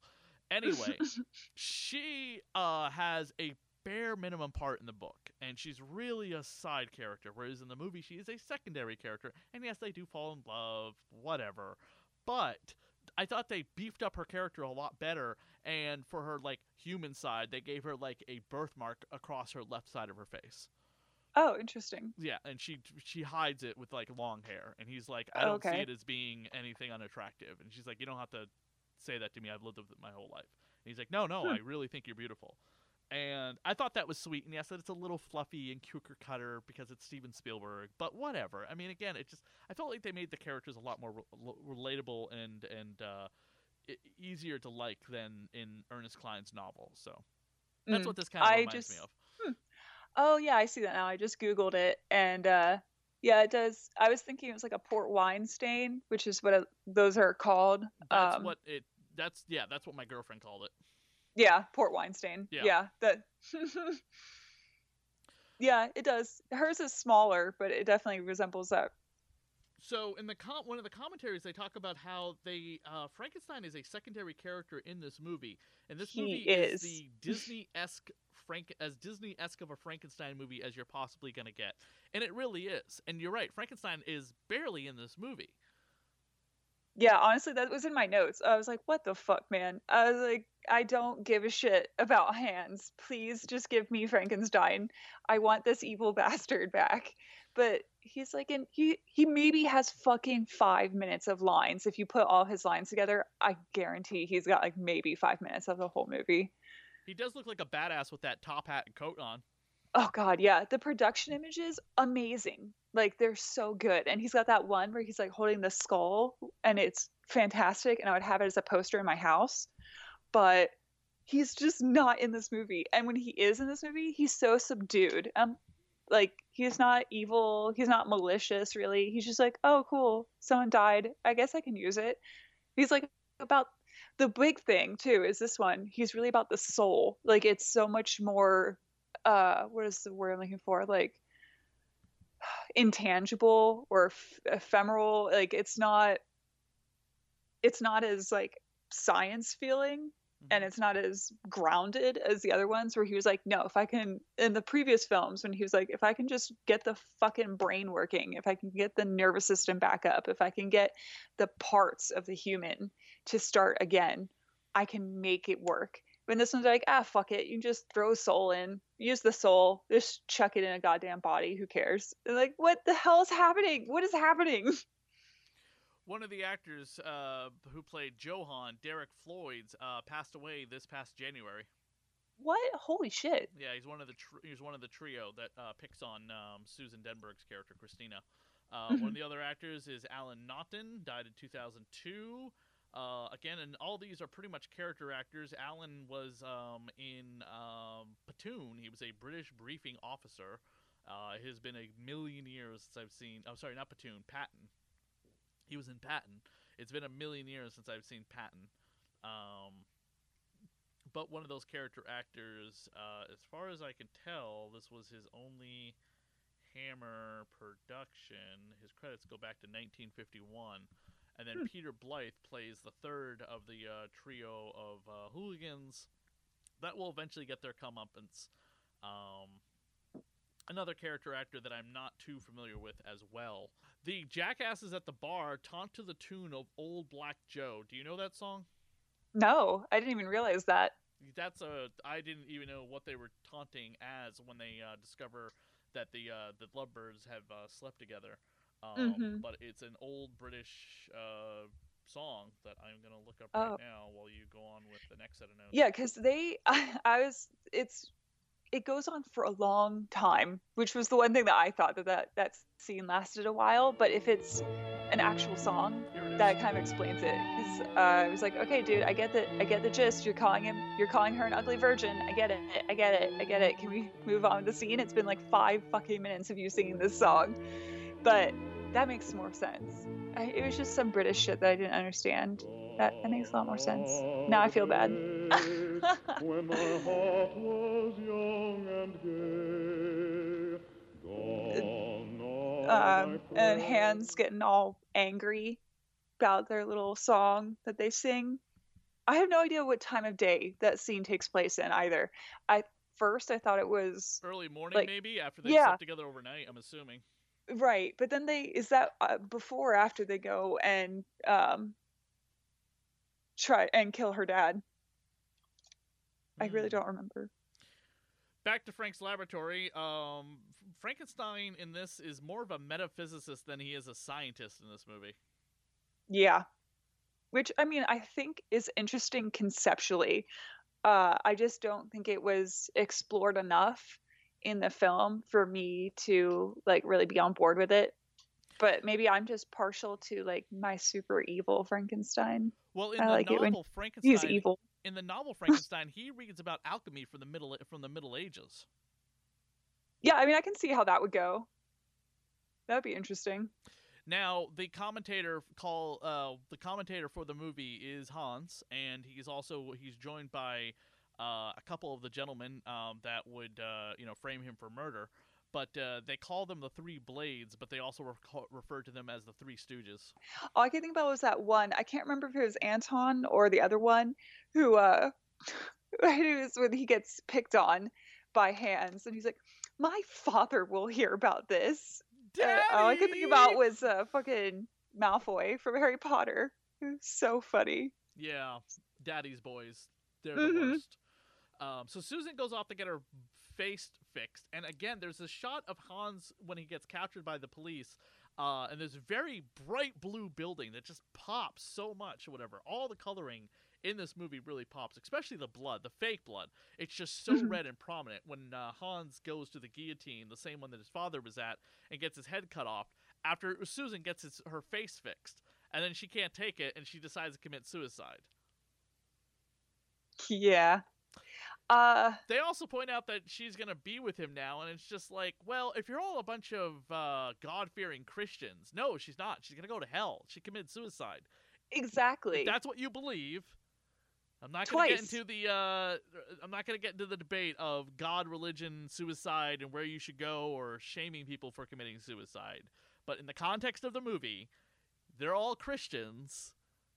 Anyway, she uh, has a bare minimum part in the book, and she's really a side character, whereas in the movie she is a secondary character. And yes, they do fall in love, whatever. but I thought they beefed up her character a lot better. And for her like human side, they gave her like a birthmark across her left side of her face. Oh, interesting. Yeah, and she she hides it with like long hair, and he's like, I don't see it as being anything unattractive, and she's like, you don't have to say that to me. I've lived with it my whole life. And he's like, no, no, Hmm. I really think you're beautiful. And I thought that was sweet, and yes, that it's a little fluffy and cooker cutter because it's Steven Spielberg, but whatever. I mean, again, it just I felt like they made the characters a lot more re- relatable and and uh, easier to like than in Ernest Cline's novel. So that's Mm. what this kind of I reminds just me of. Oh yeah, I see that now. I just googled it, and uh, yeah, it does. I was thinking it was like a port wine stain, which is what uh those are called. That's um, what it. That's yeah. That's what my girlfriend called it. Yeah, port wine stain. Yeah. Yeah, that. yeah, it does. Hers is smaller, but it definitely resembles that. So in the com- one of the commentaries, they talk about how they uh, Frankenstein is a secondary character in this movie, and this He movie is. the Disney esque Frank as Disney esque of a Frankenstein movie as you're possibly gonna get, and it really is. And you're right, Frankenstein is barely in this movie. Yeah, honestly, that was in my notes. I was like, what the fuck, man? I was like, I don't give a shit about hands. Please just give me Frankenstein. I want this evil bastard back. But he's like, and he he maybe has fucking five minutes of lines. If you put all his lines together, I guarantee he's got like maybe five minutes of the whole movie. He does look like a badass with that top hat and coat on. Oh god, yeah. The production images, amazing. Like they're so good. And he's got that one where he's like holding the skull and it's fantastic and I would have it as a poster in my house. But he's just not in this movie. And when he is in this movie, he's so subdued. Um like he's not evil, he's not malicious really. He's just like, "Oh, cool. Someone died. I guess I can use it." He's like about the big thing too is this one. He's really about the soul. Like it's so much more uh what is the word I'm looking for? Like intangible or eph- ephemeral. Like it's not it's not as like science feeling and it's not as grounded as the other ones where he was like no if i can in the previous films when he was like if i can just get the fucking brain working if i can get the nervous system back up if i can get the parts of the human to start again i can make it work when this one's like ah fuck it you can just throw soul in use the soul just chuck it in a goddamn body who cares And like what the hell is happening what is happening One of the actors uh, who played Johan, Derek Fowlds, uh, passed away this past January. what holy shit Yeah, he's one of the tr- he's one of the trio that uh, picks on um, Susan Denberg's character Christina. Uh, One of the other actors is Alan Naughton, died in 2002. Uh, again, and all these are pretty much character actors. Alan was um, in um, Platoon. He was a British briefing officer. Uh, it has been a million years since I've seen. I'm sorry, not Platoon. Patton. He was in Patton. It's been a million years since I've seen Patton. Um, but one of those character actors, uh, as far as I can tell, this was his only Hammer production. His credits go back to 1951. And then Hmm. Peter Blythe plays the third of the uh, trio of uh, hooligans that will eventually get their comeuppance. Um, another character actor that I'm not too familiar with as well. The jackasses at the bar taunt to the tune of Old Black Joe. Do you know that song? no i didn't even realize that That's a. I didn't even know what they were taunting as when they uh, discover that the uh, the lovebirds have uh, slept together. Um, Mhm. But it's an old British uh, song that I'm gonna look up Oh. right now while you go on with the next set of notes. Yeah, because they, I, I was, it's, it goes on for a long time, which was the one thing that I thought that that, that scene lasted a while. But if it's an actual song, that kind of explains it. Because uh, I was like, okay, dude, I get the, I get the gist. You're calling him, you're calling her an ugly virgin. I get it. I get it. I get it. Can we move on with the scene? It's been like five fucking minutes of you singing this song, but that makes more sense. I, it was just some British shit that I didn't understand. That, that makes a lot more sense. Now I feel bad. when my heart was young and gay. Gone um, and Hans getting all angry about their little song that they sing. I have no idea what time of day that scene takes place in either. I first I thought it was Early morning, like- maybe after they yeah. slept together overnight. I'm assuming. Right, but then they is that uh, before or after they go and um, try and kill her dad. I really Hmm. don't remember. Back to Frank's laboratory. Um, Frankenstein in this is more of a metaphysicist than he is a scientist in this movie. Yeah. Which I mean, I think is interesting conceptually. Uh, I just don't think it was explored enough in the film for me to like really be on board with it. But maybe I'm just partial to like my super evil Frankenstein. Well, in I the like novel Frankenstein, he's evil. in the novel Frankenstein, he reads about alchemy from the middle from the Middle Ages. Yeah, I mean, I can see how that would go. That would be interesting. Now, the commentator call uh, the commentator for the movie is Hans, and he's also he's joined by uh, a couple of the gentlemen um, that would uh, you know frame him for murder. But uh, they call them the Three Blades, but they also reco- refer to them as the Three Stooges. All I can think about was that one. I can't remember if it was Anton or the other one who uh it was when he gets picked on by hands and he's like, My father will hear about this. And all I could think about was uh fucking Malfoy from Harry Potter. It was so funny. Yeah, Daddy's boys. They're the Mhm. worst. Um, so Susan goes off to get her face fixed, and again, there's a shot of Hans when he gets captured by the police, uh, and there's a very bright blue building that just pops so much, or whatever. All the coloring in this movie really pops, especially the blood, the fake blood. It's just so Mhm. red and prominent. When uh, Hans goes to the guillotine, the same one that his father was at, and gets his head cut off, after Susan gets his, her face fixed, and then she can't take it, and she decides to commit suicide. Yeah. Uh They also point out that she's gonna be with him now, and it's just like, well, if you're all a bunch of uh, God-fearing Christians, no, she's not. She's gonna go to hell. She committed suicide. exactly. If that's what you believe. I'm not gonna get into the. Uh, I'm not gonna get into the debate of God, religion, suicide, and where you should go, or shaming people for committing suicide. But in the context of the movie, they're all Christians,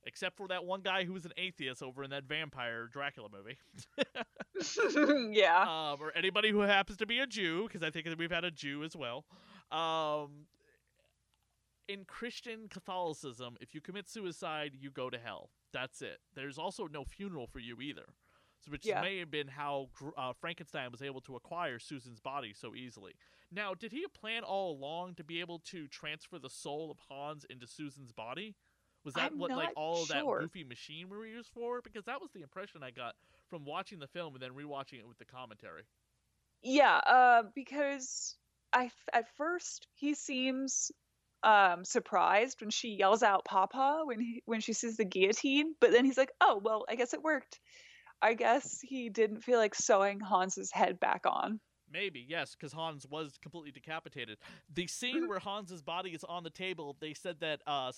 except for that one guy who was an atheist over in that vampire Dracula movie. yeah. um, or anybody who happens to be a Jew, because I think that we've had a Jew as well. Um, in Christian Catholicism, if you commit suicide, you go to hell. That's it. There's also no funeral for you either. So, which Yeah. may have been how uh, Frankenstein was able to acquire Susan's body so easily. Now, did he plan all along to be able to transfer the soul of Hans into Susan's body? Was that I'm what like all of that goofy machine were used for? Because that was the impression I got from watching the film and then rewatching it with the commentary. Yeah, uh, because I at first he seems um, surprised when she yells out "Papa" when he when she sees the guillotine, but then he's like, "Oh well, I guess it worked." I guess he didn't feel like sewing Hans's head back on. Maybe, yes, because Hans was completely decapitated. The scene where Hans's body is on the table, they said that uh,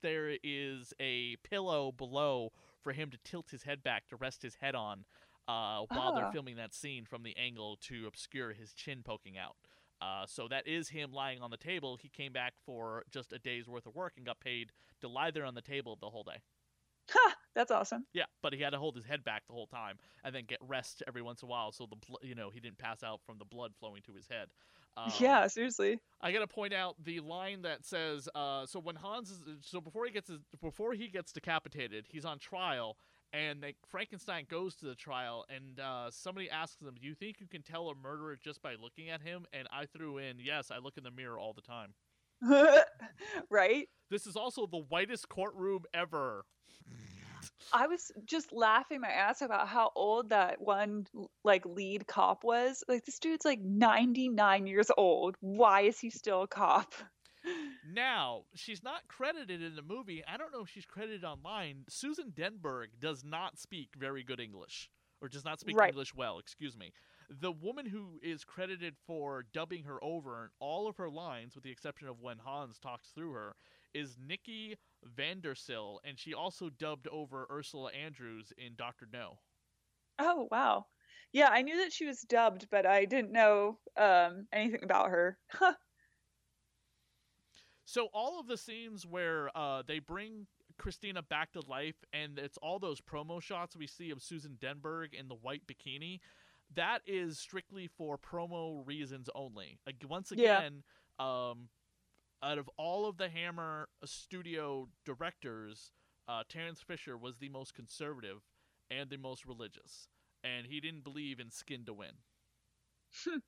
there is a pillow below for him to tilt his head back to rest his head on uh, while they're Ah. filming that scene from the angle to obscure his chin poking out. Uh, so that is him lying on the table. He came back for just a day's worth of work and got paid to lie there on the table the whole day. Ha! That's awesome. Yeah, but he had to hold his head back the whole time and then get rest every once in a while, so the bl- you know he didn't pass out from the blood flowing to his head. Um, yeah, seriously. I gotta point out the line that says, uh, "So when Hans is so before he gets his, before he gets decapitated, he's on trial, and they, Frankenstein goes to the trial, and uh, somebody asks him, "Do you think you can tell a murderer just by looking at him?" And I threw in, "Yes, I look in the mirror all the time." right? This is also the whitest courtroom ever. I was just laughing my ass about how old that one like lead cop was. Like this dude's like 99 years old. Why is he still a cop? Now, she's not credited in the movie. I don't know if she's credited online. Susan Denberg does not speak very good English, or does not speak Right. English well, excuse me. The woman who is credited for dubbing her over in all of her lines, with the exception of when Hans talks through her, is Nikki van der Zyl, and she also dubbed over Ursula Andress in Doctor No. Oh wow. Yeah, I knew that she was dubbed, but I didn't know um, anything about her. Huh. So all of the scenes where uh, they bring Christina back to life, and it's all those promo shots we see of Susan Denberg in the white bikini. That is strictly for promo reasons only. Like once Yeah. again, um, out of all of the Hammer studio directors, uh, Terence Fisher was the most conservative and the most religious, and he didn't believe in skin to win.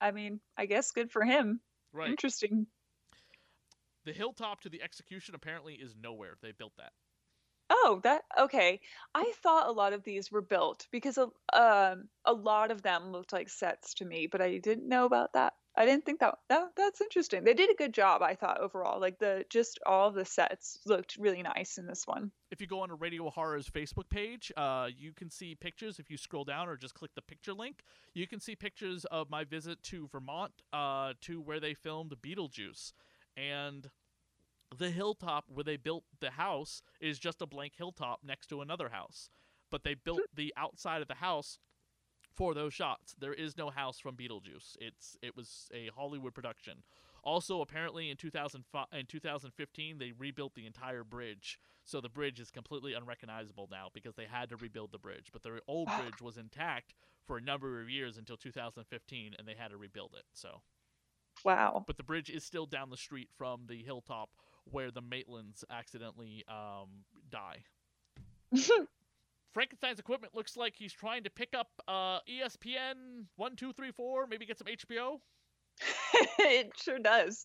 I mean, I guess good for him. Right. Interesting. The hilltop to the execution apparently is nowhere. They built that. Oh, that okay. I thought a lot of these were built because a, um, a lot of them looked like sets to me, but I didn't know about that. I didn't think that, that that's interesting. They did a good job, I thought overall. Like the just all the sets looked really nice in this one. If you go on to Radio Horror's Facebook page, uh, you can see pictures. If you scroll down or just click the picture link, you can see pictures of my visit to Vermont, uh, to where they filmed Beetlejuice, and the hilltop where they built the house is just a blank hilltop next to another house. But they built the outside of the house for those shots. There is no house from Beetlejuice. It's it was a Hollywood production. Also, apparently in 2005, in 2015, they rebuilt the entire bridge, so the bridge is completely unrecognizable now because they had to rebuild the bridge. But the old ah. bridge was intact for a number of years until 2015, and they had to rebuild it. So, Wow. but the bridge is still down the street from the hilltop where the Maitlands accidentally um, die. Frankenstein's equipment looks like he's trying to pick up uh, ESPN one, two, three, four. Maybe get some HBO. it sure does.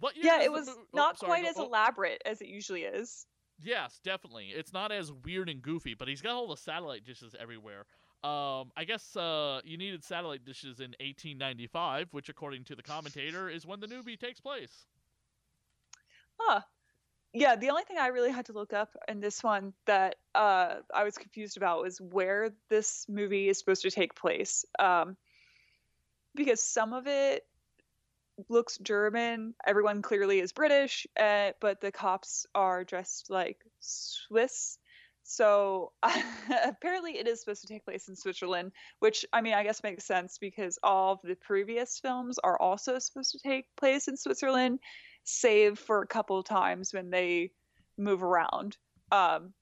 What yeah, it was mo- oh, not sorry, quite as oh, elaborate as it usually is. Yes, definitely. It's not as weird and goofy, but he's got all the satellite dishes everywhere. Um, I guess uh, you needed satellite dishes in 1895, which, according to the commentator, is when the newbie takes place. Huh. Yeah, the only thing I really had to look up in this one that uh, I was confused about was where this movie is supposed to take place. Um, because some of it looks German, everyone clearly is British, uh, but the cops are dressed like Swiss. So apparently, it is supposed to take place in Switzerland, which I mean, I guess makes sense because all of the previous films are also supposed to take place in Switzerland, save for a couple times when they move around. Um,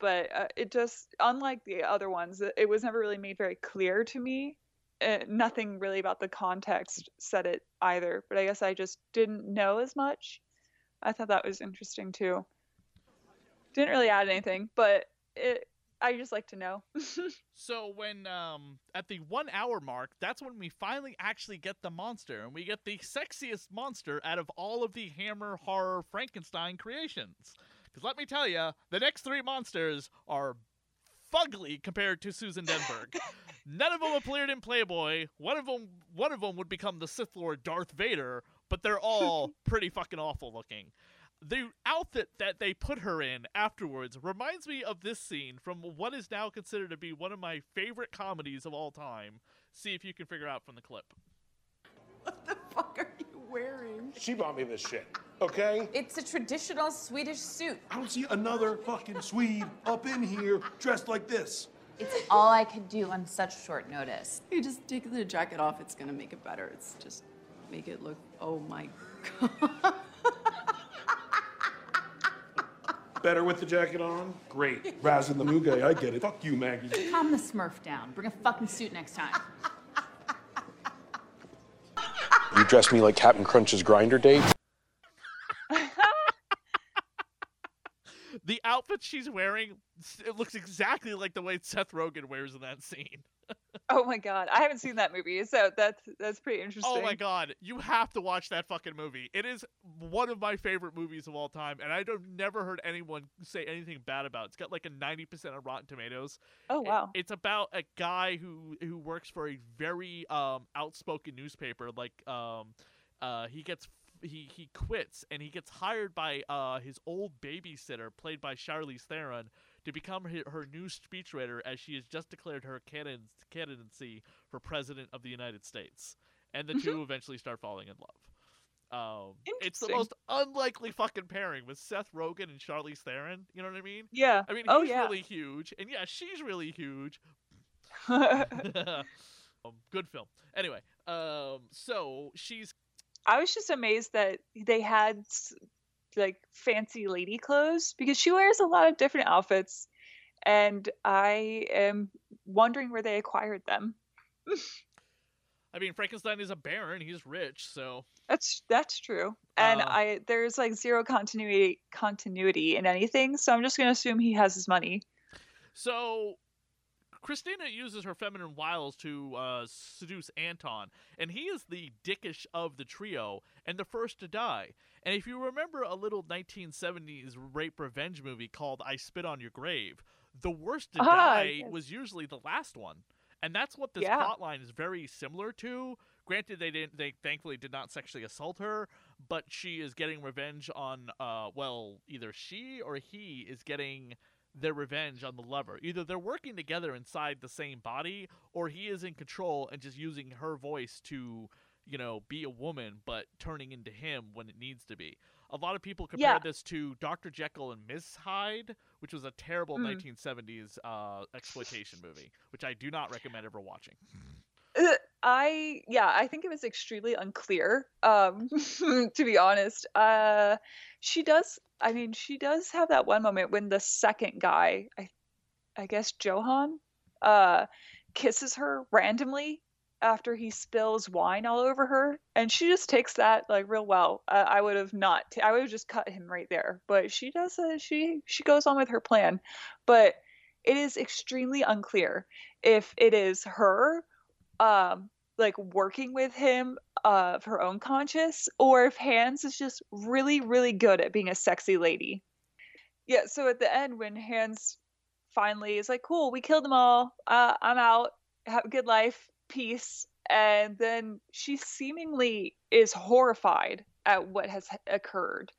but uh, it just, unlike the other ones, it, was never really made very clear to me. Uh, nothing really about the context said it either, but I guess I just didn't know as much. I thought that was interesting too. Didn't really add anything, but it, I just like to know. So when um at the one hour mark, that's when we finally actually get the monster, and we get the sexiest monster out of all of the Hammer horror Frankenstein creations. Because let me tell you, the next three monsters are fugly compared to Susan Denberg. None of them appeared in Playboy. One of them, one of them would become the Sith Lord Darth Vader, but they're all pretty fucking awful looking. The outfit that they put her in afterwards reminds me of this scene from what is now considered to be one of my favorite comedies of all time. See if you can figure out from the clip. What the fuck are you wearing? She bought me this shit, okay? It's a traditional Swedish suit. I don't see another fucking Swede up in here dressed like this. It's all I could do on such short notice. You just take the jacket off, it's gonna make it better. It's just make it look, oh my Better with the jacket on? Great. Razzing the new guy, I get it. Fuck you, Maggie. Calm the smurf down. Bring a fucking suit next time. You dress me like Captain Crunch's grinder date? The outfit she's wearing it looks exactly like the way Seth Rogen wears in that scene. oh my god, I haven't seen that movie, so that's that's pretty interesting. Oh my god, you have to watch that fucking movie. It is one of my favorite movies of all time, and I've never heard anyone say anything bad about it. It's got like a 90% of Rotten Tomatoes. Oh wow. it's about a guy who who works for a very um outspoken newspaper. Like um uh he gets he he quits and he gets hired by uh his old babysitter played by Charlize Theron to become her, her new speechwriter as she has just declared her candid- candidacy for president of the United States. And the two eventually start falling in love. Um, it's the most unlikely fucking pairing with Seth Rogen and Charlize Theron. You know what I mean? Yeah. I mean, Oh, he's yeah. really huge, and yeah, she's really huge. um, good film. Anyway, um, so she's I was just amazed that they had like fancy lady clothes because she wears a lot of different outfits, and I am wondering where they acquired them. I mean, Frankenstein is a baron. He's rich, so That's that's true. And Uh, I there's like zero continuity continuity in anything, so I'm just gonna assume he has his money. So Christina uses her feminine wiles to uh, seduce Anton, and he is the dickish of the trio and the first to die. And if you remember a little 1970s rape revenge movie called I Spit on Your Grave, the worst to Ah, die yes. was usually the last one. And that's what this Yeah. plot line is very similar to. Granted, they didn't. They thankfully did not sexually assault her, but she is getting revenge on. Uh, well, either she or he is getting their revenge on the lover. Either they're working together inside the same body, or he is in control and just using her voice to, you know, be a woman, but turning into him when it needs to be. A lot of people compare Yeah. this to Dr. Jekyll and Miss Hyde, which was a terrible Mm. 1970s uh, exploitation movie, which I do not recommend ever watching. I yeah, I think it was extremely unclear. Um, to be honest, uh, she does. I mean, she does have that one moment when the second guy, I, I guess Johan, uh, kisses her randomly after he spills wine all over her, and she just takes that like real well. Uh, I would have not. T- I would have just cut him right there. But she does. Uh, she she goes on with her plan, but it is extremely unclear if it is her um like working with him uh, of her own conscious or if Hans is just really really good at being a sexy lady. Yeah, so at the end when Hans finally is like, "Cool, we killed them all. Uh, I'm out. Have a good life. Peace." And then she seemingly is horrified at what has occurred.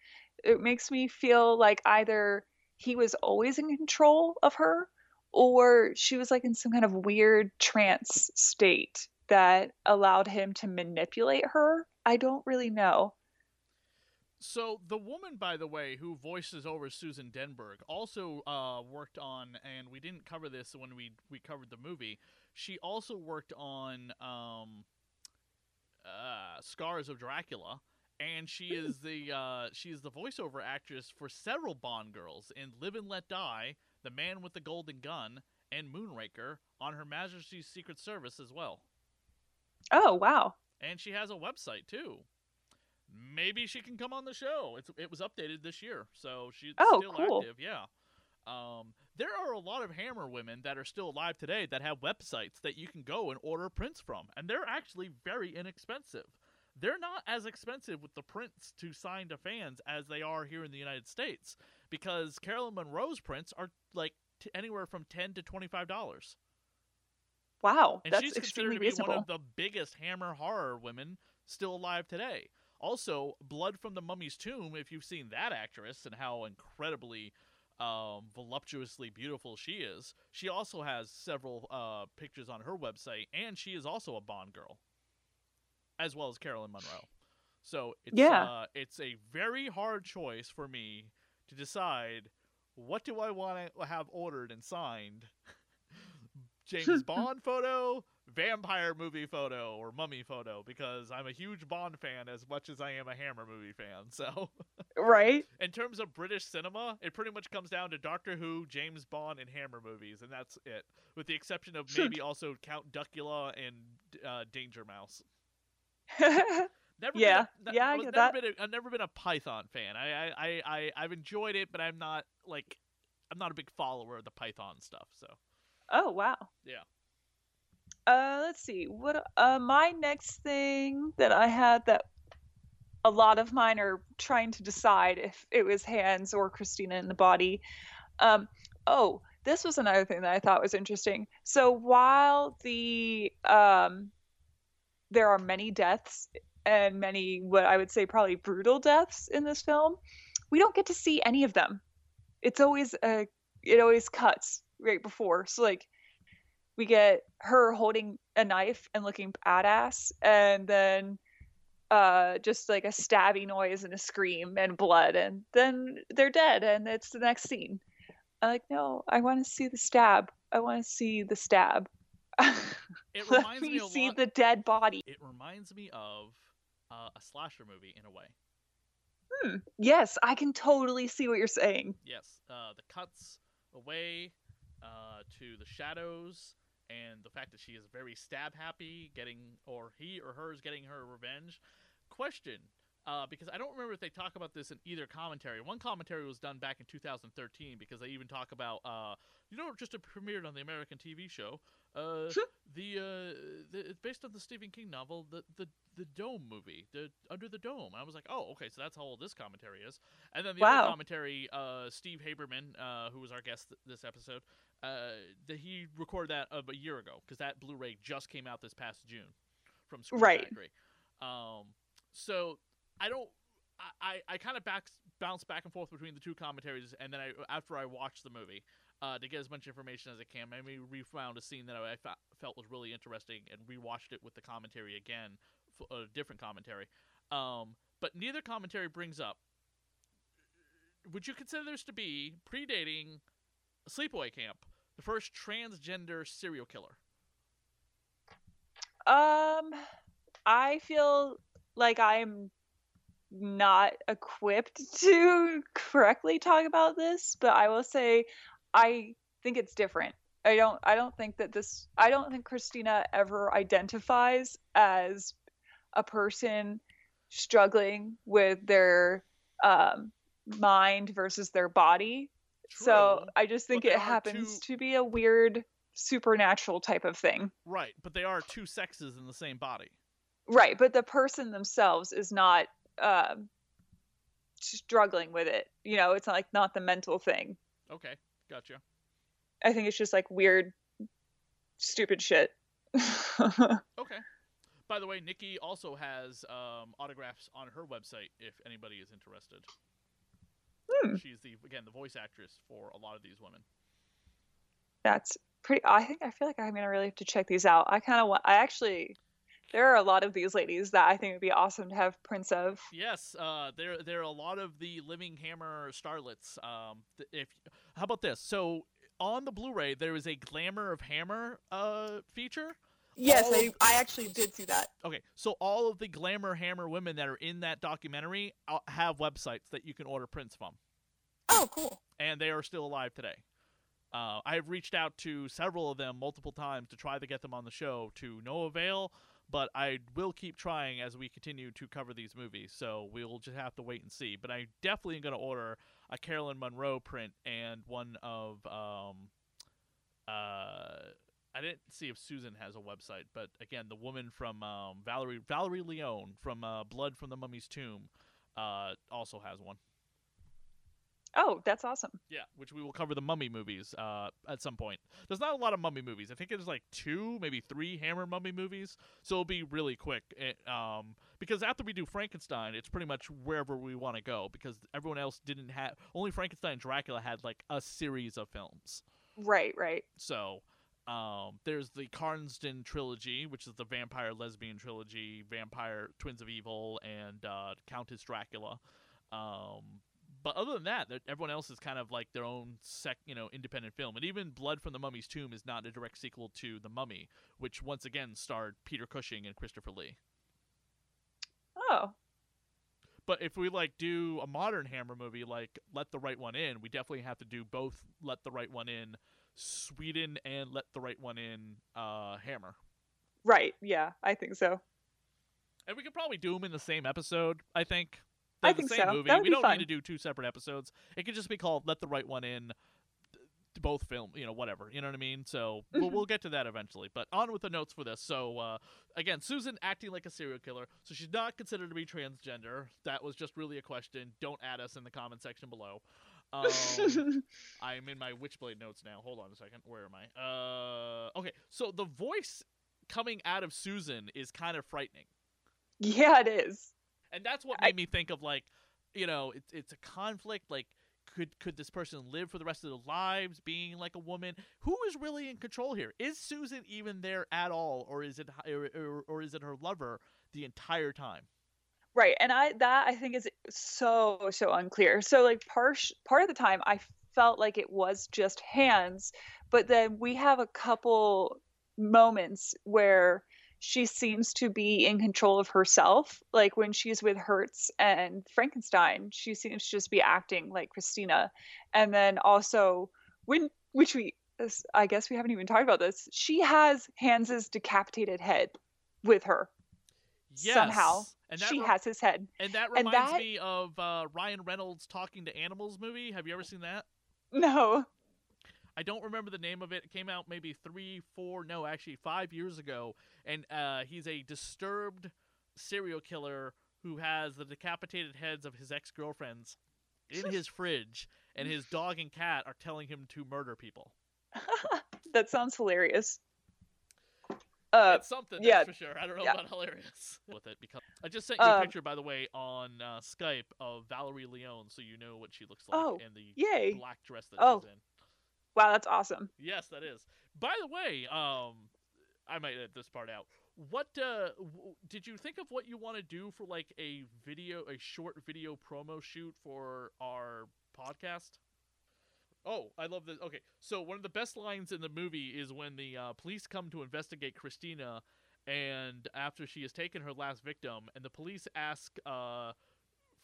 It makes me feel like either he was always in control of her or she was like in some kind of weird trance state that allowed him to manipulate her. I don't really know. So the woman, by the way, who voices over Susan Denberg, also uh, worked on, and we didn't cover this when we we covered the movie. She also worked on um, uh, Scars of Dracula, and she is the uh, she is the voiceover actress for several Bond girls in Live and Let Die, The Man with the Golden Gun, and Moonraker on Her Majesty's Secret Service as well. Oh, wow. And she has a website too. Maybe she can come on the show. It's it was updated this year, so she's Oh, still cool. active. Yeah. Um, there are a lot of Hammer women that are still alive today that have websites that you can go and order prints from, and they're actually very inexpensive. They're not as expensive with the prints to sign to fans as they are here in the United States, because Caroline Munro's prints are like t- anywhere from ten to twenty five dollars. Wow, And that's she's considered extremely to be reasonable. one of the biggest Hammer horror women still alive today. Also, Blood from the Mummy's Tomb, if you've seen that actress and how incredibly um, voluptuously beautiful she is, she also has several uh, pictures on her website, and she is also a Bond girl, as well as Caroline Munro. So it's, Yeah. uh, it's a very hard choice for me to decide what do I want to have ordered and signed James Bond photo, vampire movie photo, or mummy photo because I'm a huge Bond fan as much as I am a Hammer movie fan. So, right? in terms of British cinema, it pretty much comes down to Doctor Who, James Bond, and Hammer movies, and that's it, with the exception of maybe also Count Duckula and uh, Danger Mouse. Never Yeah, been a, yeah, I get never that. Been a, I've never been a Python fan. I, I, I, I've enjoyed it, but I'm not like, I'm not a big follower of the Python stuff. So, Oh, wow. yeah. Uh, let's see. What uh my next thing that I had that a lot of mine are trying to decide if it was Hans or Christina in the body. Um, oh, this was another thing that I thought was interesting. So while the um there are many deaths and many what I would say probably brutal deaths in this film, we don't get to see any of them. It's always uh it always cuts right before. So like we get her holding a knife and looking badass and then uh just like a stabby noise and a scream and blood and then they're dead and it's the next scene i'm like no i want to see the stab i want to see the stab It let reminds me me a see lot- the dead body It reminds me of uh, a slasher movie in a way. hmm. yes i can totally see what you're saying Yes, uh, the cuts away uh, to the shadows and the fact that she is very stab happy, getting or he or her is getting her revenge. Question. Uh, because I don't remember if they talk about this in either commentary. One commentary was done back in 2013 because they even talk about, uh, you know, just premiered on the American TV show. Uh, the, uh, the it's based on the Stephen King novel, the the the Dome movie, the Under the Dome. I was like, oh, okay, so that's how old this commentary is. And then the Wow. other commentary, uh, Steve Haberman, uh, who was our guest th- this episode, uh, that he recorded that of a year ago because that Blu-ray just came out this past June from Screen Right. Factory. Um, so I don't. I, I, I kind of back bounce back and forth between the two commentaries, and then I after I watched the movie uh, to get as much information as I can, I maybe refound a scene that I, fe- felt was really interesting and rewatched it with the commentary again, f- a different commentary. Um, but neither commentary brings up. Would you consider this to be predating Sleepaway Camp, the first transgender serial killer? Um, I feel like I'm not equipped to correctly talk about this, but I will say I think it's different. I don't I don't think that this I don't think Christina ever identifies as a person struggling with their um, mind versus their body. So I just think it happens to be a weird supernatural type of thing. Right, but they are two sexes in the same body. Right, but the person themselves is not um, struggling with it. You know, it's not like not the mental thing. Okay, gotcha. I think it's just like weird, stupid shit. Okay. By the way, Nikki also has um, autographs on her website if anybody is interested. Hmm. She's the again the voice actress for a lot of these women. That's pretty. I think I feel like I'm gonna really have to check these out. I kind of want. I actually, there are a lot of these ladies that I think would be awesome to have prints of. Yes, uh, there there are a lot of the Living Hammer starlets. Um, if how about this? So on the Blu-ray, there is a Glamour of Hammer uh feature. Yes, All I, of- I actually did see that. Okay, so all of the Glamour Hammer women that are in that documentary uh, have websites that you can order prints from. Oh, cool. and they are still alive today. Uh, I have reached out to several of them multiple times to try to get them on the show to no avail, but I will keep trying as we continue to cover these movies. So we'll just have to wait and see. But I definitely am going to order a Caroline Munro print and one of um, uh, I didn't see if Susan has a website, but again, the woman from um, Valerie Valerie Leon from uh, Blood from the Mummy's Tomb uh, also has one. Oh, that's awesome. Yeah, which we will cover the mummy movies uh, at some point. There's not a lot of mummy movies. I think there's like two, maybe three Hammer mummy movies, so it'll be really quick. It, um, because after we do Frankenstein, it's pretty much wherever we want to go because everyone else didn't have. Only Frankenstein and Dracula had like a series of films. Right, right. So um, there's the Karnstein trilogy, which is the vampire lesbian trilogy, Vampire Twins of Evil, and uh, Countess Dracula. Um, but other than that, everyone else is kind of like their own sec, you know, independent film. And even Blood from the Mummy's Tomb is not a direct sequel to The Mummy, which once again starred Peter Cushing and Christopher Lee. Oh, But if we like do a modern Hammer movie like Let the Right One In, we definitely have to do both Let the Right One In Sweden and Let the Right One In uh, Hammer. right. Yeah, I think so. And we could probably do them in the same episode, I think. I think so. movie. That would we don't fun. need to do two separate episodes. It could just be called Let the Right One In both film, you know, whatever. You know what I mean? So Mm-hmm. we'll, we'll get to that eventually. But on with the notes for this. So uh, again, Susan acting like a serial killer. So she's not considered to be transgender. That was just really a question. Don't add us in the comment section below. Um, I'm in my Witchblade notes now. Hold on a second. Where am I? Uh, okay. So the voice coming out of Susan is kind of frightening. Yeah, it is. And that's what made me think of like you know it's it's a conflict like could could this person live for the rest of their lives being like a woman? Who is really in control here? Is susan even there at all or is it or, or, or is it her lover the entire time? Right, and I that I think is so so unclear. So like part part of the time I felt like it was just Hans, but then we have a couple moments where she seems to be in control of herself. Like when she's with Hertz and Frankenstein, she seems to just be acting like Christina. And then also when which we I guess we haven't even talked about this. She has Hans's decapitated head with her. Somehow, Yes, and she re- has his head. And that And reminds that- me of uh, Ryan Reynolds talking to animals movie. Have you ever seen that? No. I don't remember the name of it. It came out maybe three, four, no, actually five years ago. And uh, he's a disturbed serial killer who has the decapitated heads of his ex girlfriends in his fridge, and his dog and cat are telling him to murder people. That sounds hilarious. Uh, it's something, yeah, that's for sure. I don't know yeah. about hilarious with it because I just sent you a Uh, picture, by the way, on uh, Skype of Valerie Leon, so you know what she looks like Oh, and the yay. black dress that Oh. she's in. Wow, that's awesome. Yes, that is. By the way, um, I might edit this part out. What uh, w- did you think of what you want to do for like a video, a short video promo shoot for our podcast? Oh, I love this. Okay, so one of the best lines in the movie is when the uh, police come to investigate Christina, and after she has taken her last victim, and the police ask uh,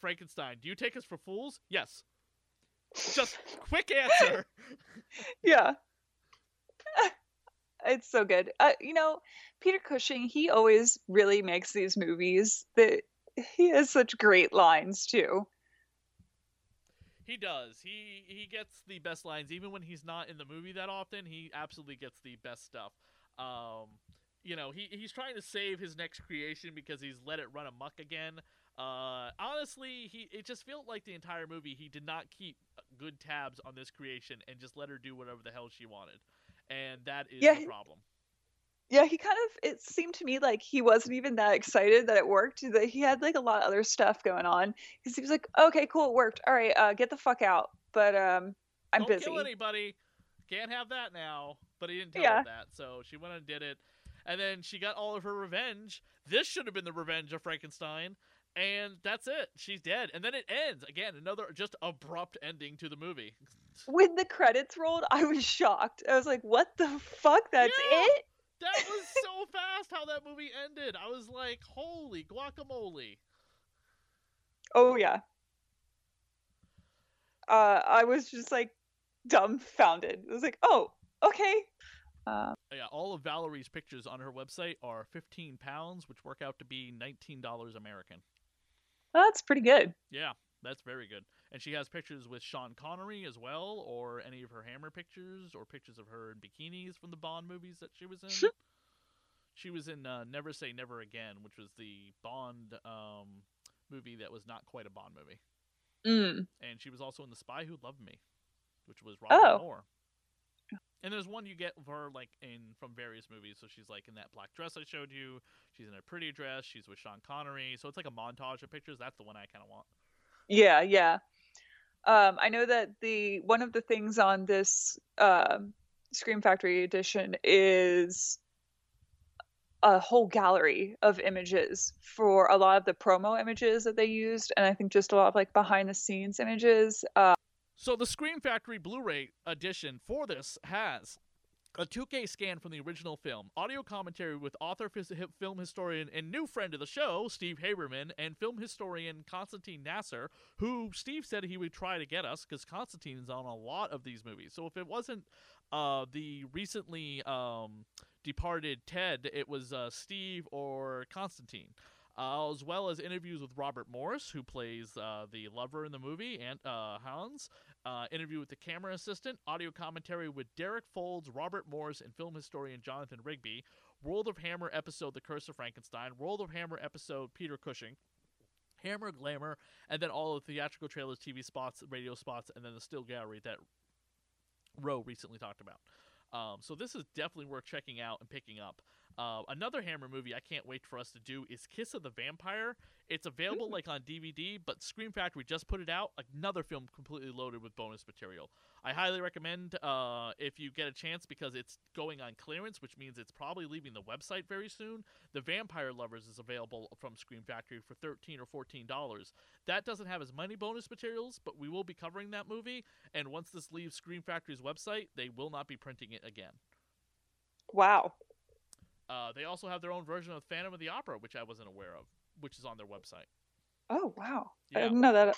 Frankenstein, "Do you take us for fools?" Yes. Just quick answer. yeah. it's so good. Uh, you know, Peter Cushing, he always really makes these movies that he has such great lines too. He does. He he gets the best lines even when he's not in the movie that often. He absolutely gets the best stuff. Um, you know, he he's trying to save his next creation because he's let it run amuck again. Uh, honestly, he it just felt like the entire movie he did not keep good tabs on this creation and just let her do whatever the hell she wanted, and that is Yeah, the he- problem. Yeah, he kind of it seemed to me like he wasn't even that excited that it worked. That he had like a lot of other stuff going on. He was like, "Okay, cool, it worked. All right, uh, get the fuck out." But um, I'm Don't busy. kill anybody. Can't have that now. But he didn't tell Yeah. her that, so she went and did it. And then she got all of her revenge. This should have been the revenge of Frankenstein. And that's it. She's dead. And then it ends. Again, another just abrupt ending to the movie. When the credits rolled, I was shocked. I was like, "What the fuck? That's it?" That was so fast how that movie ended. I was like, holy guacamole. Oh yeah. Uh, I was just like dumbfounded. I was like, "Oh, okay." Um, Yeah, all of Valerie's pictures on her website are 15 pounds, which work out to be $19 American. That's pretty good. Yeah, that's very good. And she has pictures with Sean Connery as well, or any of her Hammer pictures, or pictures of her in bikinis from the Bond movies that she was in. she was in uh, Never Say Never Again, which was the Bond um, movie that was not quite a Bond movie. Mm. And she was also in The Spy Who Loved Me, which was Roger Oh. Moore. And there's one you get her like in from various movies. So she's like in that black dress I showed you. She's in a pretty dress. She's with Sean Connery. So it's like a montage of pictures. That's the one I kind of want. Yeah, yeah. Um, I know that the one of the things on this um, Scream Factory edition is a whole gallery of images for a lot of the promo images that they used, and I think just a lot of like behind the scenes images. Uh, So the Scream Factory Blu-ray edition for this has a 2K scan from the original film, audio commentary with author, film historian, and new friend of the show, Steve Haberman, and film historian Constantine Nasr, who Steve said he would try to get us because Constantine is on a lot of these movies. So if it wasn't uh, the recently um, departed Ted, it was uh, Steve or Constantine. Uh, as well as interviews with Robert Morris, who plays uh, the lover in the movie, and uh, Hans. Uh, interview with the camera assistant, audio commentary with Derek Fowlds, Robert Morris, and film historian Jonathan Rigby. World of Hammer episode The Curse of Frankenstein. World of Hammer episode Peter Cushing. Hammer Glamour, and then all the theatrical trailers, TV spots, radio spots, and then the still gallery that Ro recently talked about. Um, so this is definitely worth checking out and picking up. Uh, another Hammer movie I can't wait for us to do is Kiss of the Vampire. It's available like on DVD, but Scream Factory just put it out. Another film completely loaded with bonus material. I highly recommend uh, if you get a chance because it's going on clearance, which means it's probably leaving the website very soon. The Vampire Lovers is available from Scream Factory for thirteen or fourteen dollars. That doesn't have as many bonus materials, but we will be covering that movie. And once this leaves Scream Factory's website, they will not be printing it again. wow. Uh, they also have their own version of Phantom of the Opera, which I wasn't aware of, which is on their website. Oh wow. I didn't know that.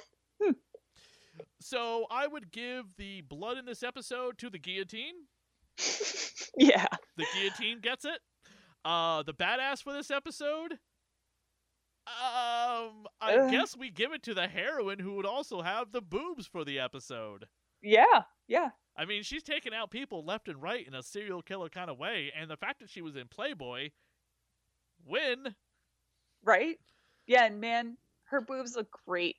So I would give the blood in this episode to the guillotine. Yeah. The guillotine gets it. Uh, the badass for this episode. Um, I Ugh. guess we give it to the heroine who would also have the boobs for the episode. Yeah. Yeah. I mean, she's taking out people left and right in a serial killer kind of way, and the fact that she was in Playboy, win. Right? Yeah, and man, her boobs look great.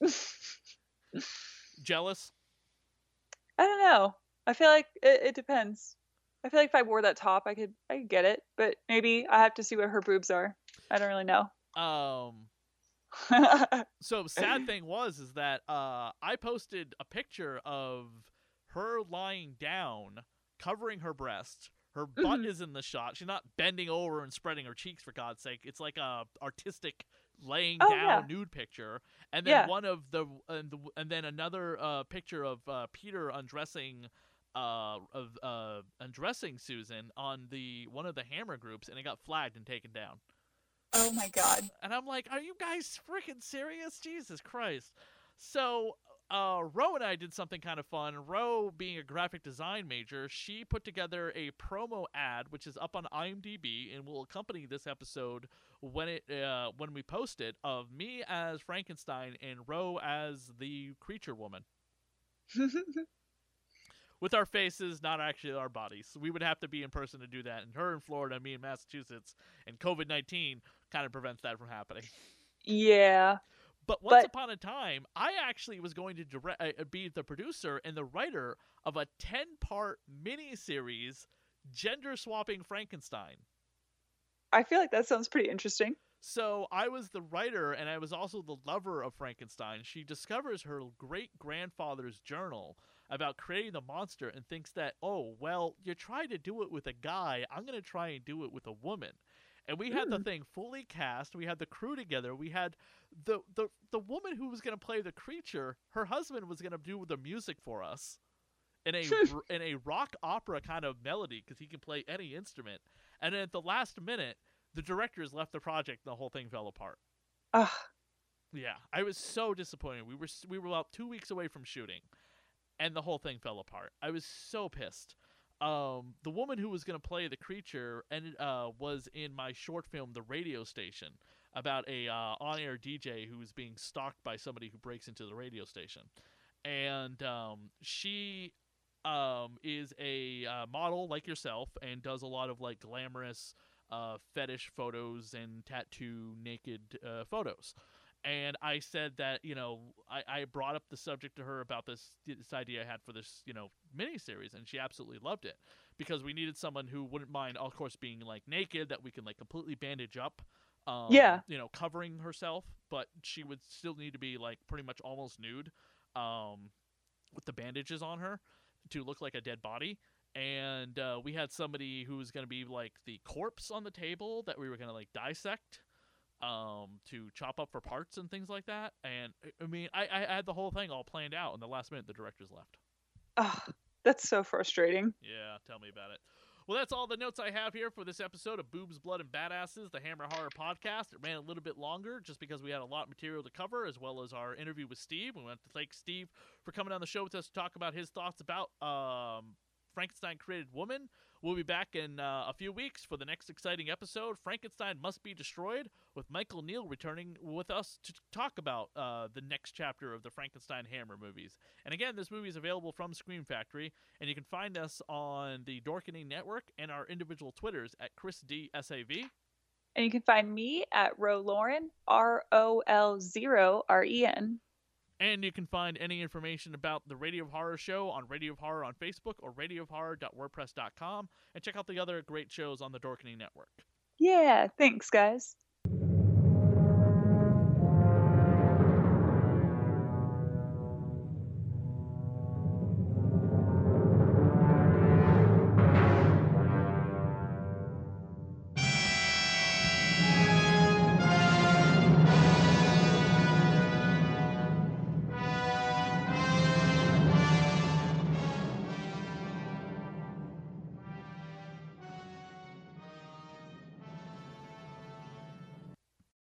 Jealous. I don't know. I feel like it, it depends. I feel like if I wore that top, I could I could get it, but maybe I have to see what her boobs are. I don't really know. Um. so sad thing was is that uh, I posted a picture of her lying down, covering her breast. Her butt Mhm. is in the shot. She's not bending over and spreading her cheeks for God's sake. It's like a artistic laying Oh, down yeah. nude picture, and then Yeah. one of the and, the, and then another uh, picture of uh, Peter undressing. Uh, of uh, undressing Susan on the one of the Hammer groups, and it got flagged and taken down. Oh my god. And I'm like, are you guys freaking serious? Jesus Christ. So, uh, Ro and I did something kind of fun. Ro, being a graphic design major, she put together a promo ad, which is up on IMDb and will accompany this episode when it uh, when we post it, of me as Frankenstein and Ro as the creature woman. With our faces, not actually our bodies. We would have to be in person to do that. And her in Florida, me in Massachusetts, and COVID 19 kind of prevents that from happening. yeah. But once But- upon a time, I actually was going to direct, uh, be the producer and the writer of a 10 part mini series, Gender Swapping Frankenstein. I feel like that sounds pretty interesting. So I was the writer and I was also the lover of Frankenstein. She discovers her great grandfather's journal about creating the monster and thinks that, oh, well, you tried to do it with a guy. I'm going to try and do it with a woman. And we had the thing fully cast. We had the crew together. We had the the, the woman who was going to play the creature. Her husband was going to do the music for us in a in a rock opera kind of melody because he can play any instrument. And then at the last minute, the directors left the project. and The whole thing fell apart. Ugh. Yeah, I was so disappointed. We were we were about two weeks away from shooting, and the whole thing fell apart. I was so pissed. Um, the woman who was going to play the creature ended uh, was in my short film, The Radio Station, about a uh, on-air DJ who was being stalked by somebody who breaks into the radio station, and um, she um, is a uh, model like yourself and does a lot of like glamorous uh, fetish photos and tattoo naked uh, photos. And I said that you know I, I brought up the subject to her about this this idea I had for this you know miniseries, and she absolutely loved it because we needed someone who wouldn't mind, of course, being like naked that we can like completely bandage up, um, Yeah. you know, covering herself, but she would still need to be like pretty much almost nude, um, with the bandages on her to look like a dead body. And uh, we had somebody who was going to be like the corpse on the table that we were going to like dissect um, to chop up for parts and things like that. And I- mean, I, I had the whole thing all planned out, and the last minute the directors left. Ugh, that's so frustrating. Yeah, tell me about it. Well, that's all the notes I have here for this episode of Boobs, Blood, and Badasses, the Hammer Horror Podcast. It ran a little bit longer just because we had a lot of material to cover, as well as our interview with Steve. We want to thank Steve for coming on the show with us to talk about his thoughts about um, Frankenstein Created Woman. We'll be back in uh, a few weeks for the next exciting episode, Frankenstein Must Be Destroyed, with Michael Neal returning with us to talk about uh, the next chapter of the Frankenstein Hammer movies. And again, this movie is available from Scream Factory, and you can find us on the Dorkening Network and our individual Twitters at Chris D S A V. And you can find me at Ro Lauren, R O L zero R E N. And you can find any information about the Radio of Horror show on Radio of Horror on Facebook or radioofhorror.wordpress.com, and check out the other great shows on the Dorkening Network. Yeah, thanks, guys.